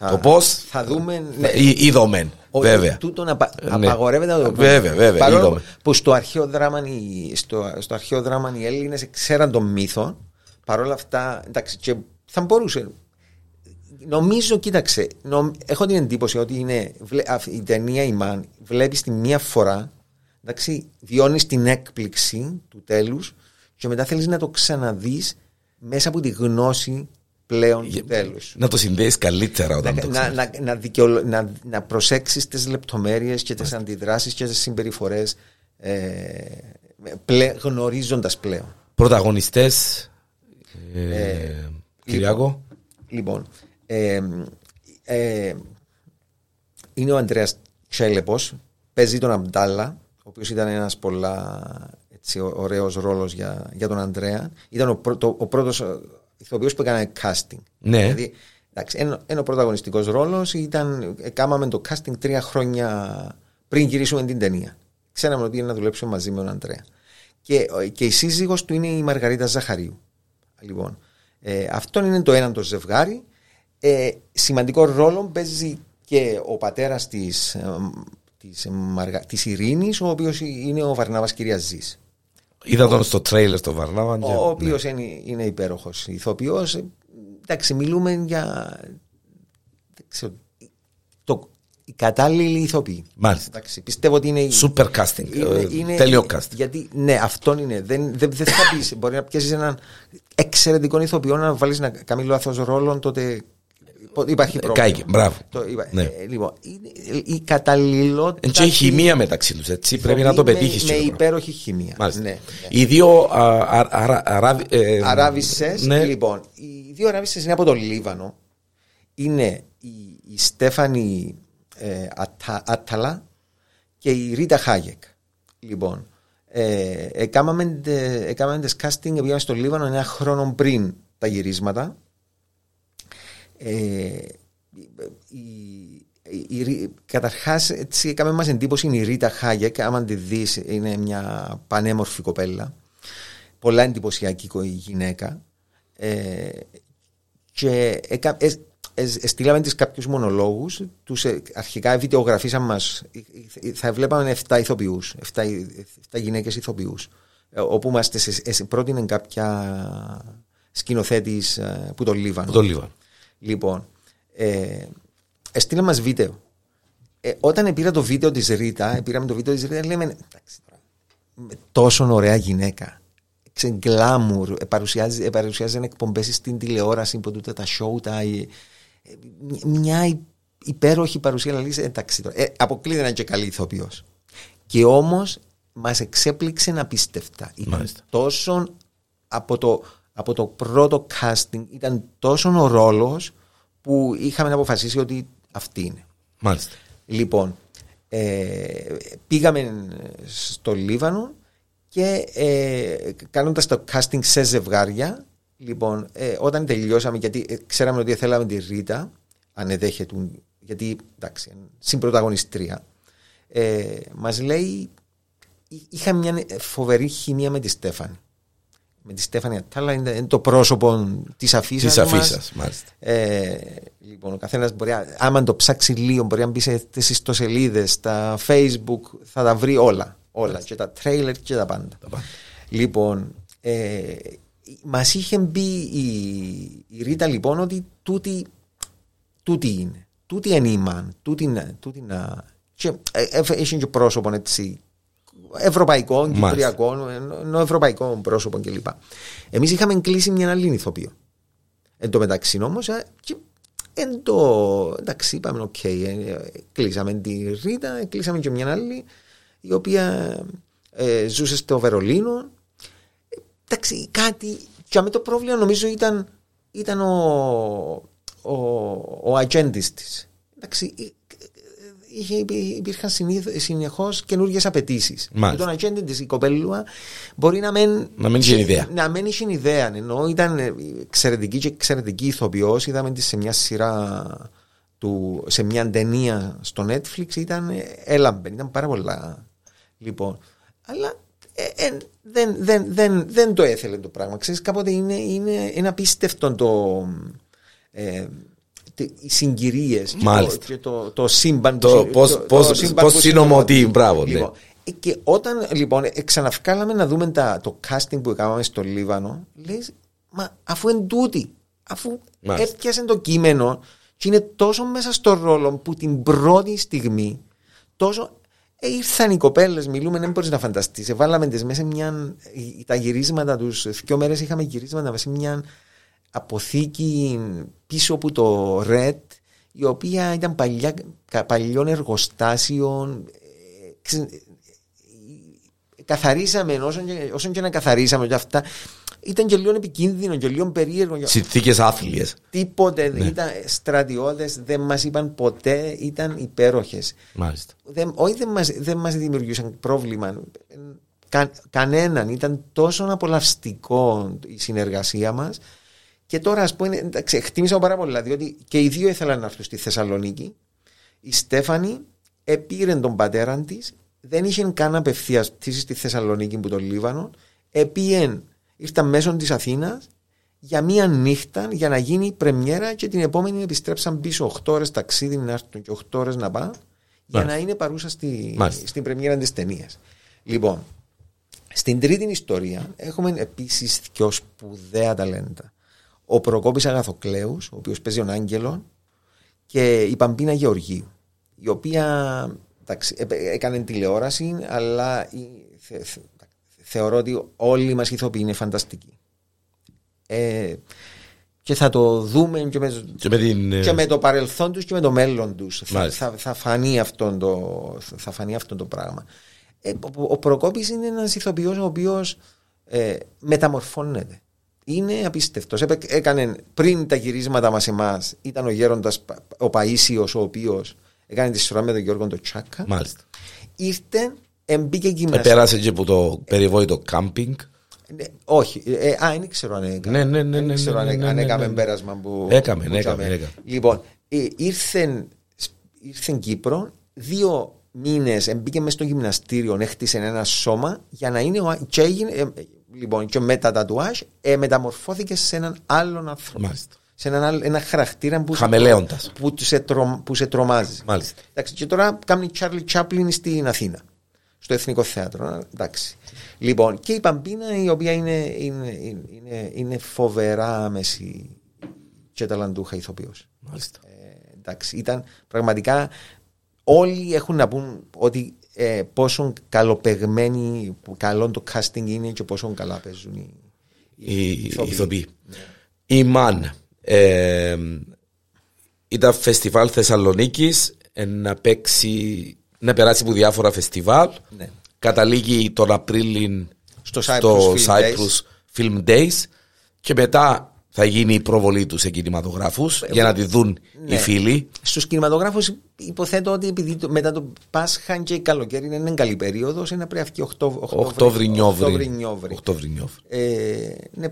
Το πώς; Θα δούμε. Ναι. Είδομεν. Ότι Βέβαια. Τούτον απα... Ναι. απαγορεύεται να το πούμε. Βέβαια, βέβαια, Παρόλο είδαμε. που στο αρχαίο δράμα, οι- στο, στο αρχαίο δράμα οι Έλληνες ξέραν τον μύθο. Παρόλα αυτά, εντάξει, και θα μπορούσε. Νομίζω, κοίταξε, νομ- έχω την εντύπωση ότι είναι, βλέ- αυ- η ταινία η Μαν βλέπεις τη μία φορά, εντάξει, βιώνεις την έκπληξη του τέλους και μετά θέλεις να το ξαναδείς μέσα από τη γνώση πλέον του τέλους Να το συνδέεις καλύτερα όταν να, το να, ξέρεις. να, να, δικαιολο- να, να προσέξεις τις λεπτομέρειες και τις αντιδράσεις και τις συμπεριφορές ε, πλε, γνωρίζοντας πλέον. Πρωταγωνιστές. Ε, Κυριακό. Λοιπόν, ε, ε, είναι ο Αντρέα Τσέλεπος. Παίζει τον Αμπτάλα, ο οποίος ήταν ένας πολλά ωραίος ρόλος για, για τον Αντρέα. Ήταν ο, πρώτο, ο πρώτος ηθοποιός που έκανε casting. Ναι. Δηλαδή, εντάξει, ένα, ένα πρωταγωνιστικός ρόλος ήταν. Κάμαμε το casting τρία χρόνια πριν γυρίσουμε την ταινία. Ξέραμε ότι είναι να δουλέψουμε μαζί με τον Αντρέα. Και, και η σύζυγος του είναι η Μαργαρίτα Ζαχαρίου. Λοιπόν, ε, αυτό είναι το ένα το ζευγάρι. Ε, σημαντικό ρόλο παίζει και ο πατέρας της, ε, της, Μαργα... της Ειρήνης, ο οποίος είναι ο Βαρνάβας Κυριαζής. Είδα τον στο τρέιλερ στο Βαρνάβα. Ο, ο οποίος ναι. είναι, είναι υπέροχος ηθοποιός. Εντάξει, μιλούμε για... Ξέρω, το, η κατάλληλη ηθοποιή. Μάλιστα. Εντάξει, πιστεύω ότι είναι. Super casting. Είναι, είναι, τέλειο casting. Γιατί, ναι, αυτό είναι. Δεν, δεν, δεν θα πεις. μπορεί να πιάσει έναν εξαιρετικό ηθοποιό να βάλεις να κάνει λάθος ρόλο, τότε Υπάρχει ε, πρόβλημα. Κάηκε, μπράβο. Το, ναι. ε, λοιπόν, η καταλληλότητα. Και η χημεία μεταξύ τους, έτσι. Πρέπει να το πετύχει. Με, με υπέροχη χημεία. Ναι, ναι. Οι δύο ε, αράβισε, ναι. λοιπόν, οι δύο αράβισε είναι από το Λίβανο. Είναι η, η Στέφανη ε, Άταλα και η Ρίτα Χάγεκ. Λοιπόν, ε, έκαναμε τις casting πήγαμε στο Λίβανο ένα χρόνο πριν τα γυρίσματα ε, καταρχάς έτσι έκαμε μας εντύπωση η Ρίτα Χάγεκ άμα τη δεις είναι μια πανέμορφη κοπέλα πολλά εντυπωσιακή γυναίκα ε, και έκα, ε, ε, στείλαμε τις κάποιους μονολόγους τους ε, αρχικά βιντεογραφήσαμε μας θα βλέπαμε 7 ηθοποιούς 7, 7 γυναίκες ηθοποιούς όπου μας πρότεινε κάποια σκηνοθέτης που το Λίβανο. Που το Λίβανο. Λοιπόν, ε, έστειλε μας βίντεο. Ε, όταν πήρα το βίντεο της Ρίτα, πήραμε το βίντεο της Ρίτα, λέμε εντάξει τόσο ωραία γυναίκα. Ξεγκλάμουρ, παρουσιάζει, παρουσιάζει εκπομπές στην τηλεόραση που τούτα τα show, τα, ε, μια υπέροχη παρουσία. λέει, εντάξει, ε, αποκλείται να είναι και καλή ηθοποιός. Και όμως μας εξέπληξε απίστευτα. Ήταν τόσο από το από το πρώτο casting ήταν τόσο ο ρόλος που είχαμε αποφασίσει ότι αυτή είναι. Μάλιστα. Λοιπόν, ε, πήγαμε στο Λίβανο και ε, κάνοντας το casting σε ζευγάρια λοιπόν, ε, όταν τελειώσαμε γιατί ε, ξέραμε ότι θέλαμε τη Ρίτα αν εδέχεται γιατί εντάξει, συμπροταγωνιστρία ε, μας λέει είχαμε μια φοβερή χημία με τη Στέφανη με τη Στέφανη Ατάλα είναι το πρόσωπο της αφίσα. Της αφίσα, μάλιστα. Ε, λοιπόν, ο καθένας μπορεί, άμα το ψάξει λίγο, μπορεί να μπει σε ιστοσελίδες, στα Facebook, θα τα βρει όλα. Όλα. Και τα τρέιλερ και τα πάντα. Τα πάντα. Λοιπόν, ε, μας είχε μπει η, η Ρίτα λοιπόν ότι τούτη, τούτη είναι. Τούτη είναι η μαν. Τούτη, τούτη, και ε, ε, έχει και πρόσωπο έτσι ευρωπαϊκών, κυπριακών, ευρωπαϊκών πρόσωπων κλπ. Εμείς είχαμε κλείσει μια άλλη ηθοποιό. Εν τω μεταξύ όμως, ε, εν το. Εντάξει, είπαμε, OK, okay, ε, κλείσαμε τη Ρίτα, κλείσαμε και μια άλλη, η οποία ε, ζούσε στο Βερολίνο. Εντάξει, κάτι. Και με το πρόβλημα νομίζω ήταν, ήταν ο, ο, ο ατζέντης της. Εντάξει, είχε, υπήρχαν συνεχώς καινούργιες απαιτήσεις. Τον ατζέντη της η κοπέλουα μπορεί να μην. Να μην είχε ιδέα. Να μην είχε ιδέα. Ενώ ήταν εξαιρετική και εξαιρετική ηθοποιός, είδαμε τη σε μια σειρά του, σε μια ταινία στο Netflix, ήταν έλαμπεν, ήταν πάρα πολλά. Λοιπόν, αλλά ε, ε, δεν, δεν, δεν, δεν το έθελε το πράγμα. Ξέρεις, κάποτε είναι, είναι ένα απίστευτο το. Ε, οι συγκυρίες και το, το σύμπαν. Το πώ συνομωτεί, μπράβο. Ναι. Λοιπόν, ε, και όταν λοιπόν ε, ξαναυκάλαμε να δούμε τα, το casting που έκαναμε στο Λίβανο, λες, μα αφού είναι τούτη, αφού έπιασε το κείμενο και είναι τόσο μέσα στο ρόλο που την πρώτη στιγμή τόσο ε, ήρθαν οι κοπέλες, μιλούμε, δεν μπορείς να φανταστείς. Βάλαμε τις μέσα μια. Τα γυρίσματα τους, δύο μέρες είχαμε γυρίσματα μέσα μια αποθήκη πίσω από το RED η οποία ήταν παλιά, παλιών εργοστάσεων ε, καθαρίσαμε όσο και, όσο και να καθαρίσαμε και αυτά ήταν και λίγο επικίνδυνο και λίγο περίεργο. Συνθήκες άθλιες. Τίποτε. Ναι. Ήταν στρατιώτες, δεν μας είπαν ποτέ, ήταν υπέροχες. Μάλιστα. όχι, δεν μας δεν μας δημιουργούσαν πρόβλημα. Κα, κανέναν. Ήταν τόσο απολαυστικό η συνεργασία μας. Και τώρα, ας πούμε, εντάξει, εκτίμησα πάρα πολλά, διότι και οι δύο ήθελαν να έρθουν στη Θεσσαλονίκη. Η Στέφανη επήρε τον πατέρα της, δεν είχε καν απευθείας πτήση στη Θεσσαλονίκη που τον Λίβανο. Επίεν, ήρθαν μέσω της Αθήνας για μία νύχτα για να γίνει η πρεμιέρα και την επόμενη επιστρέψαν πίσω 8 ώρες ταξίδι να έρθουν και 8 ώρες να πάνε για να είναι παρούσα στη, στην πρεμιέρα της ταινίας. Λοιπόν, στην τρίτη ιστορία έχουμε επίσης δυο σπουδαία ταλέντα. Ο Προκόπης Αγαθοκλέους, ο οποίος παίζει τον Άγγελο και η Παμπίνα Γεωργίου, η οποία εντάξει, έκανε τηλεόραση, αλλά θεωρώ ότι όλοι μας οι ηθοποιοί είναι φανταστικοί. Ε, και θα το δούμε και με, και με, την... και με το παρελθόν τους και με το μέλλον τους. Θα, θα, θα, φανεί αυτό το, θα φανεί αυτό το πράγμα. Ε, ο, ο Προκόπης είναι ένας ηθοποιός ο οποίος ε, μεταμορφώνεται. Είναι απίστευτος. Έκανε πριν τα γυρίσματα μας εμάς, ήταν ο γέροντας ο Παίσιο, ο οποίος έκανε τη σειρά με τον Γιώργο τον Τσάκα. Μάλιστα. Ήρθε, εμπήκε γυμναστή. Επέρασε και από το περιβόητο κάμπινγκ. Ναι, όχι. Ε, α, δεν ξέρω αν έκανε. Ναι, ναι, ναι. Δεν ξέρω ναι, ναι, αν ναι, έκαμε ναι. πέρασμα που. Έκαμε, που ναι, έκαμε. έκαμε, έκαμε. Λοιπόν, ε, ήρθε, ήρθε Κύπρο, δύο μήνες μπήκε μέσα στο γυμναστήριο, έχτισε ένα σώμα για να είναι. Ο, και έγινε, ε, λοιπόν, και με τα τατουάζ ε, μεταμορφώθηκε σε έναν άλλον άνθρωπο. Μάλιστα. Σε έναν άλλο, ένα χαρακτήρα που, Χαμελέοντας. που, σε, τρο, που σε τρομάζει. Μάλιστα. Εντάξει, και τώρα κάνει Τσάρλι Τσάπλιν στην Αθήνα. Στο Εθνικό Θέατρο. Εντάξει. Λοιπόν, και η Παμπίνα η οποία είναι, είναι, είναι, είναι φοβερά άμεση και ταλαντούχα ηθοποιός. Μάλιστα. Ε, εντάξει, ήταν πραγματικά όλοι έχουν να πούν ότι ε, πόσο καλοπεγμένοι, καλό το casting είναι και πόσο καλά παίζουν οι, οι ηθοποιοί. Η ΜΑΝ ε, ήταν φεστιβάλ Θεσσαλονίκης να παίξει, να περάσει από διάφορα φεστιβάλ. Ναι. Καταλήγει τον Απρίλιο Στο στο Cyprus Film Cyprus Film Days και μετά θα γίνει η προβολή τους σε κινηματογράφους για να τη δουν οι Ναι. φίλοι. Στους κινηματογράφους υποθέτω ότι επειδή το- μετά το Πάσχα και η καλοκαίρι είναι μια καλή περίοδος, είναι πρέπει να βγει Οκτώβρη-Νιόβρη. Οκτώβρη-Νιόβρη. Οκτώβρη-Νιόβρη. Ε, ναι,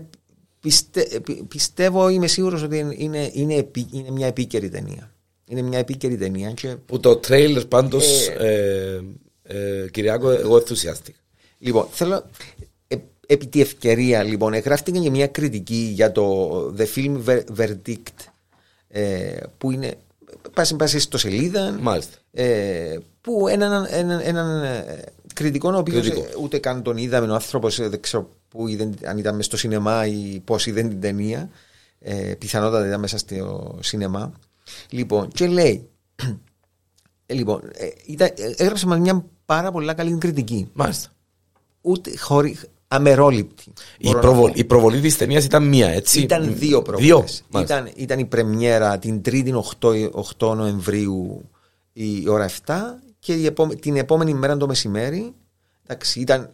πιστε, πι- πιστεύω, είμαι σίγουρος ότι είναι, είναι, επί- είναι μια επίκαιρη ταινία. Είναι μια επίκαιρη ταινία και Που το τρέιλερ πάντως, ε, ε, Κυριάκο, εγώ ενθουσιάστηκα. Λοιπόν, θέλω. Ε, επί τη ευκαιρία, λοιπόν, εγγράφτηκε και μια κριτική για το The Film Ver- Verdict, ε, που είναι. Πάση πάση στο σελίδα. Μάλιστα. Ε, που έναν, έναν, έναν ε, κριτικό, ο οποίος Κριτικό. ούτε καν τον είδαμε, ο άνθρωπος δεν ξέρω που είδε, αν ήταν μέσα στο σινεμά ή πώς είδε την ταινία. Ε, πιθανότατα ήταν μέσα στο σινεμά. Λοιπόν, και λέει. ε, λοιπόν, ε, ήταν, ε, έγραψε μας μια πάρα πολύ καλή κριτική Μάλιστα. ούτε χωρί, αμερόληπτη. Η, μπορώ να προβολ, πω. η προβολή της ταινίας ήταν μία, έτσι; Ήταν δύο προβολές. Δύο. Μάλιστα. Ήταν, ήταν η πρεμιέρα την 3η 8, 8 Νοεμβρίου η ώρα 7 και η επόμε- την επόμενη μέρα το μεσημέρι εντάξει, ήταν,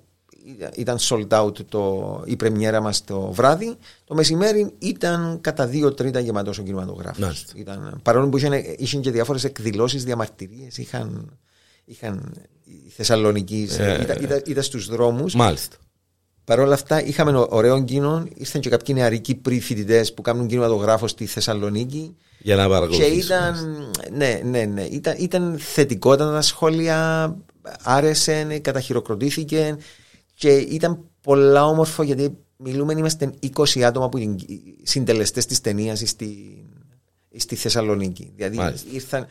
ήταν sold out το, η πρεμιέρα μας το βράδυ. Το μεσημέρι ήταν κατά δύο τρίτα γεμάτος ο κινηματογράφος. Μάλιστα. Ήταν, παρόλο που είχαν, είχαν και διάφορες εκδηλώσεις, διαμαρτυρίες, είχαν, είχαν οι Θεσσαλονικοί, Ε, ήταν, ήταν, ήταν στους δρόμους. Μάλιστα. Παρ' όλα αυτά, είχαμε ω- ωραίο κοινό. Ήρθαν και κάποιοι νεαροί Κύπροι φοιτητέ που κάνουν κινηματογράφο στη Θεσσαλονίκη. Για να Και παρακολουθήσουμε. ήταν, ναι, ναι, ναι, ήταν, ήταν θετικό τα σχόλια, άρεσε, καταχειροκροτήθηκε και ήταν πολλά όμορφο γιατί μιλούμε, είμαστε 20 άτομα που είναι συντελεστές της ταινίας στη, στη Θεσσαλονίκη. Δηλαδή Μάλιστα. ήρθαν,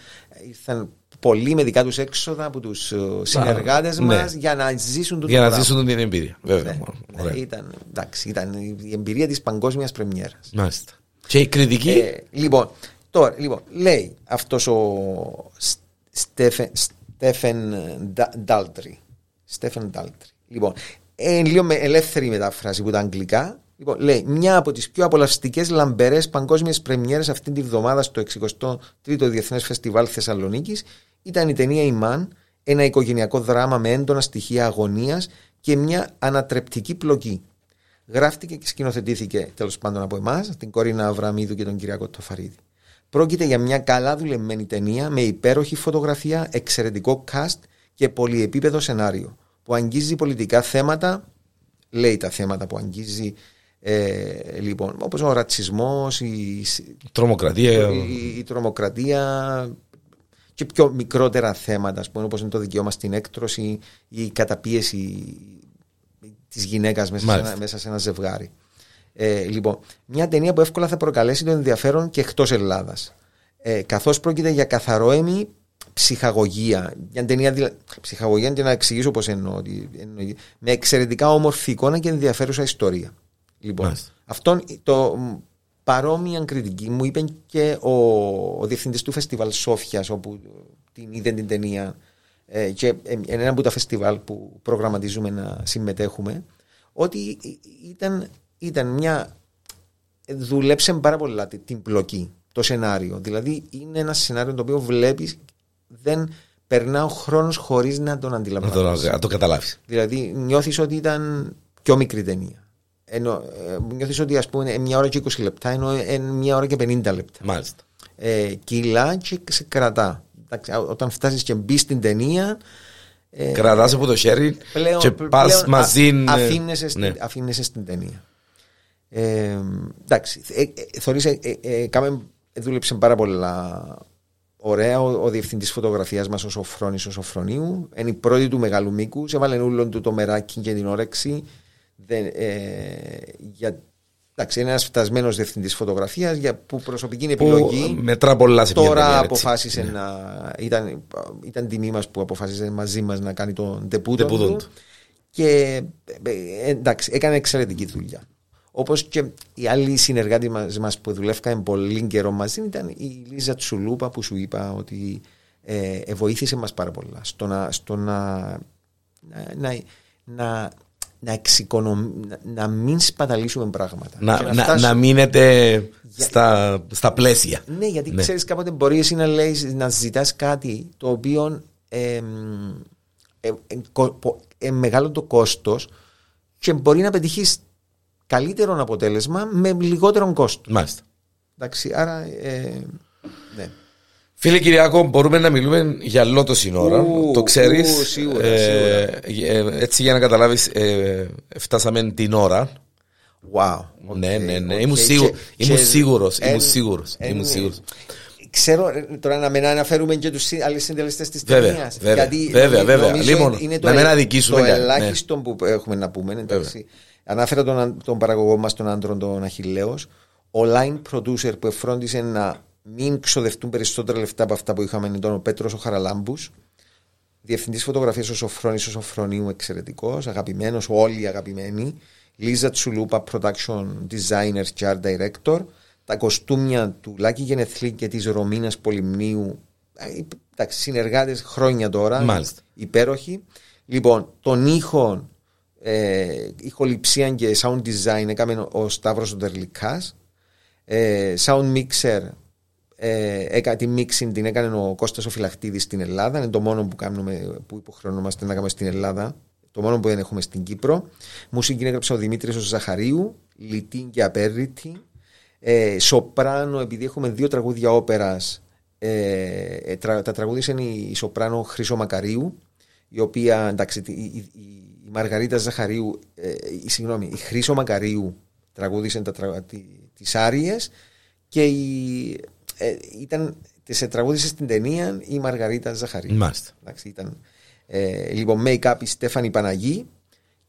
ήρθαν πολλοί με δικά τους έξοδα από τους συνεργάτες ναι. μας για να ζήσουν το Για να πράγμα. ζήσουν την εμπειρία. Βέβαια. Ναι, Ωραία. ναι, ήταν, εντάξει, ήταν η εμπειρία της παγκόσμιας πρεμιέρας. Μάλιστα. Και η κριτική; Ε, λοιπόν, τώρα, λοιπόν, λέει αυτός ο Σ- Στέφεν, Στέφεν Ντα- Ντάλτρι. Στέφεν Ντάλτρι. Λοιπόν, ε, λίγο με ελεύθερη μετάφραση που τα αγγλικά. Λοιπόν, λέει, μια από τις πιο απολαυστικές λαμπερές παγκόσμιες πρεμιέρες αυτή τη βδομάδα στο 63ο Διεθνές Φεστιβάλ Θεσσαλονίκης ήταν η ταινία «Ημάν», ένα οικογενειακό δράμα με έντονα στοιχεία αγωνίας και μια ανατρεπτική πλοκή. Γράφτηκε και σκηνοθετήθηκε τέλος πάντων από εμάς, την Κορίνα Αβραμίδου και τον Κυριακό Τοφαρίδη. Πρόκειται για μια καλά δουλεμένη ταινία με υπέροχη φωτογραφία, εξαιρετικό cast και πολυεπίπεδο σενάριο που αγγίζει πολιτικά θέματα, λέει τα θέματα που αγγίζει ε, λοιπόν, όπως ο ρατσισμός, η, τρομοκρατία. η, η τρομοκρατία και πιο μικρότερα θέματα, ας πούμε, όπως είναι το δικαίωμα στην έκτρωση ή η καταπίεση της γυναίκας μέσα, σε ένα, μέσα σε ένα ζευγάρι. Ε, λοιπόν, μια ταινία που εύκολα θα προκαλέσει το ενδιαφέρον και εκτός Ελλάδας. Ε, καθώς πρόκειται για καθαρόεμη ψυχαγωγία. Μια ταινία, ψυχαγωγία και να εξηγήσω πώς εννοώ, εννοώ. Με εξαιρετικά όμορφη εικόνα και ενδιαφέρουσα ιστορία. Λοιπόν, αυτό το παρόμοια κριτική μου είπε και ο, ο διευθυντής του φεστιβάλ Σόφιας, όπου την είδε την ταινία ε, και ε, ένα από τα φεστιβάλ που προγραμματίζουμε να συμμετέχουμε, ότι ήταν, ήταν μια. Δουλέψε πάρα πολλά την πλοκή, το σενάριο. Δηλαδή, είναι ένα σενάριο το οποίο βλέπεις, δεν περνά ο χρόνος χωρίς να τον αντιλαμβάνεις. Να το, καταλάβεις. Δηλαδή, νιώθεις ότι ήταν πιο μικρή ταινία. Ενώ ε, νιώθεις ότι ας πούμε μια ώρα και 20 λεπτά ενώ μια ώρα και 50 λεπτά. Μάλιστα. Ε, κιλά και σε κρατά. όταν φτάσεις και μπεις στην ταινία. Ε, Κρατάς από το χέρι πλέον, και πας μαζί. Ναι. Αφήνεσαι, στην, ναι. στην ταινία. Ε, εντάξει. Ε, ε, ε, ε, δούλεψε πάρα πολλά ωραία. Ο, ο διευθυντής φωτογραφίας μας, ο Σοφρόνης ο Σοφρονίου, είναι η πρώτη του μεγάλου μήκου. Έβαλε όλον του το μεράκι και την όρεξη. Δεν, ε, για, εντάξει, είναι ένας φτασμένος διευθυντής φωτογραφίας που προσωπική είναι επιλογή. Μετρά πολλά σε Τώρα αποφάσισε ναι. να. Ήταν, ήταν τιμή μας που αποφάσισε μαζί μας να κάνει τον τεπούτο του. Και ε, εντάξει, έκανε εξαιρετική δουλειά. Όπως και οι άλλοι συνεργάτε μας που δουλεύκαν πολύ καιρό μαζί ήταν η Λίζα Τσουλούπα που σου είπα ότι ε, ε βοήθησε μας πάρα πολλά στο να, στο να, να, να να, εξοικονομ... να μην σπαταλήσουμε πράγματα. Να, να, να, να μείνετε για... στα, στα πλαίσια. Ναι, γιατί ναι. ξέρεις κάποτε μπορείς εσύ να, λέει, να ζητάς κάτι το οποίο ε, ε, ε, μεγάλο το κόστος και μπορεί να πετύχει καλύτερο αποτέλεσμα με λιγότερο κόστος. Μάλιστα. Εντάξει, άρα ε, ναι. Φίλε Κυριακό, μπορούμε να μιλούμε για λότο σύνορα. Το ξέρεις; Ε, ε, έτσι για να καταλάβεις, ε, φτάσαμε την ώρα. Wow. Ναι, ναι, ναι. Ήμουν σίγουρος. Ήμουν σίγουρος. Ξέρω τώρα να μην αναφέρουμε και τους άλλου συντελεστές της ταινίας. Βέβαια, βέβαια, βέβαια. Λοιπόν, είναι το, το ναι. ελάχιστο που έχουμε να πούμε. Ανάφερα τον, τον παραγωγό μας, τον άντρο, τον Αχηλέο. Ο line producer που εφρόντισε να μην ξοδευτούν περισσότερα λεφτά από αυτά που είχαμε ήταν ο Πέτρος ο Χαραλάμπους. Διευθυντής φωτογραφίας ο Σοφρόνης ο Σοφρονίου, εξαιρετικός, αγαπημένος, όλοι αγαπημένοι. Λίζα Τσουλούπα, production designer και art director. Τα κοστούμια του Λάκη Γενεθλή και της Ρωμίνας Πολυμνίου. Εντάξει, συνεργάτες χρόνια τώρα. Μάλιστα. Υπέροχοι. Λοιπόν, τον ήχο, ε, ηχοληψία και sound design έκαμε ο Σταύρος ο Τερλικάς. Ε, sound mixer ε, τη μίξη την έκανε ο Κώστας ο Φυλαχτίδης στην Ελλάδα. Είναι το μόνο που, κάνουμε, που υποχρεωνόμαστε να κάνουμε στην Ελλάδα. Το μόνο που δεν έχουμε στην Κύπρο. Μουσική έγραψε ο Δημήτρης ο Ζαχαρίου, Λιτίν και Απέρριτη. Ε, σοπράνο, επειδή έχουμε δύο τραγούδια όπερας, ε, ε τα τραγούδια είναι η, Σοπράνο Χρυσό Μακαρίου, η οποία, εντάξει, η, η, η Μαργαρίτα Ζαχαρίου, ε, η, συγγνώμη, η Χρυσό Μακαρίου τραγούδισε τα, τις άριες και η ε, ήταν, σε τραγούδισε στην ταινία η Μαργαρίτα Ζαχαρή. Μάλιστα. ήταν, ε, λοιπόν, make-up η Στέφανη Παναγή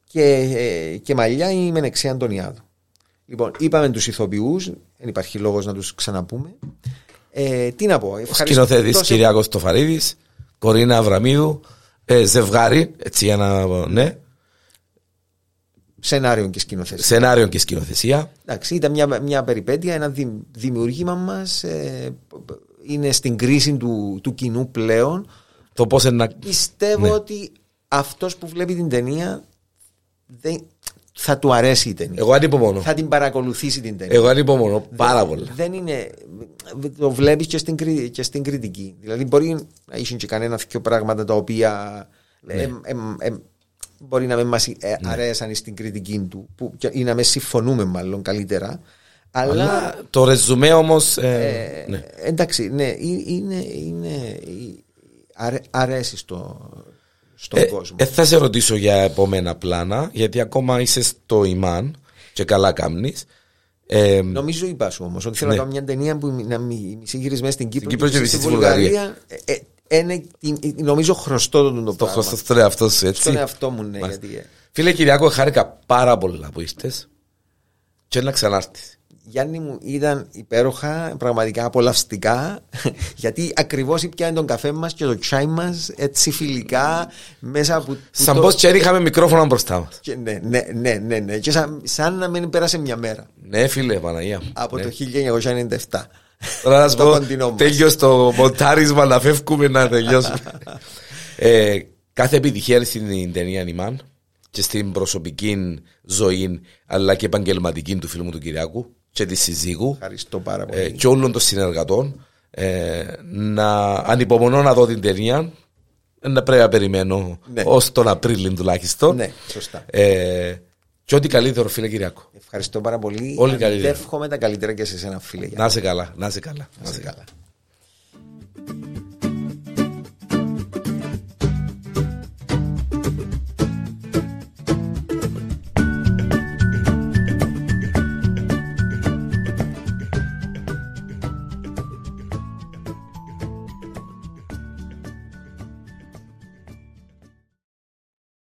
και, ε, και μαλλιά η Μενεξία Αντωνιάδου. Λοιπόν, είπαμε τους ηθοποιούς, δεν υπάρχει λόγος να τους ξαναπούμε. Ε, τι να πω, ευχαριστώ. Σκηνοθέτης Κυριάκος Τοφαρίδη, Κορίνα Αβραμίδου, ε, ζευγάρι, έτσι για να. Ναι, Σενάριο και σκηνοθεσία. Σενάριο και σκηνοθεσία. Εντάξει, ήταν μια, μια περιπέτεια, ένα δημιουργήμα μας. Ε, είναι στην κρίση του, του κοινού πλέον. Το πώς να... Πιστεύω ναι. ότι αυτός που βλέπει την ταινία δεν, θα του αρέσει η ταινία. Εγώ ανυπομονώ. Θα την παρακολουθήσει την ταινία. Εγώ ανυπομονώ πάρα πολύ. Δεν είναι. Το βλέπεις και, στην, και στην κριτική. Δηλαδή, μπορεί να είσαι και κανένας δύο πράγματα τα οποία. Ναι. Ε, ε, μπορεί να μην μας ε, αρέσαν στην κριτική του που, και- ή να με συμφωνούμε μάλλον καλύτερα. Αλλά, Αλλά το ρεζουμέ όμως. ε, ναι. εντάξει, ναι, ε- είναι, είναι, αρέ, αρέσει στο, στον Ε, κόσμο. ε, θα σε ρωτήσω για επόμενα πλάνα, γιατί ακόμα είσαι στο Ιμάν και καλά κάμνεις. Ε, Νομίζω είπα σου όμως ότι θέλω Ναι. να κάνω μια ταινία που να μι- μισή γυρισμένη στην Κύπρο, Κύπρο και μισή μισή στη Βουλγαρία. Ε, ε, είναι, ε, νομίζω χρωστό το, το, το πράγμα. χρωστό στον εαυτό σου, έτσι. Στον εαυτό μου, ναι. Μάλιστα. Γιατί, ε, Φίλε Κυριακό, χάρηκα πάρα πολλά που είστε. Και να ξανάρθεις. Γιάννη μου ήταν υπέροχα, πραγματικά απολαυστικά, γιατί ακριβώς πιάνε τον καφέ μας και το τσάι μας έτσι φιλικά μέσα από... Σαν το- πως και είχαμε μικρόφωνα μπροστά μας. και ναι, ναι, ναι, ναι, ναι. Και σαν, σαν να μην πέρασε μια μέρα Ναι, φίλε, Παναγία μου. από Ναι. το 1997. Τώρα να σου το πω, κοντινό μας. τέλειος το μοντάρισμα να φεύγουμε να τελειώσουμε. ε, κάθε επιτυχία στην ταινία Νιμάν και στην προσωπική ζωή αλλά και επαγγελματική του φίλου μου του Κυριάκου και της συζύγου Ευχαριστώ πάρα πολύ. ε, και όλων των συνεργατών ε, να ανυπομονώ να δω την ταινία ε, να πρέπει να περιμένω Ναι. ως τον Απρίλιο τουλάχιστον Ναι, σωστά. ε, και ό,τι καλύτερο φίλε Κυριάκο Ευχαριστώ πάρα πολύ. Όλοι καλύτερα. Εύχομαι τα καλύτερα και σε εσένα, φίλε. Γιάννη. να είσαι καλά, να είσαι καλά, να είσαι Να είσαι καλά. καλά.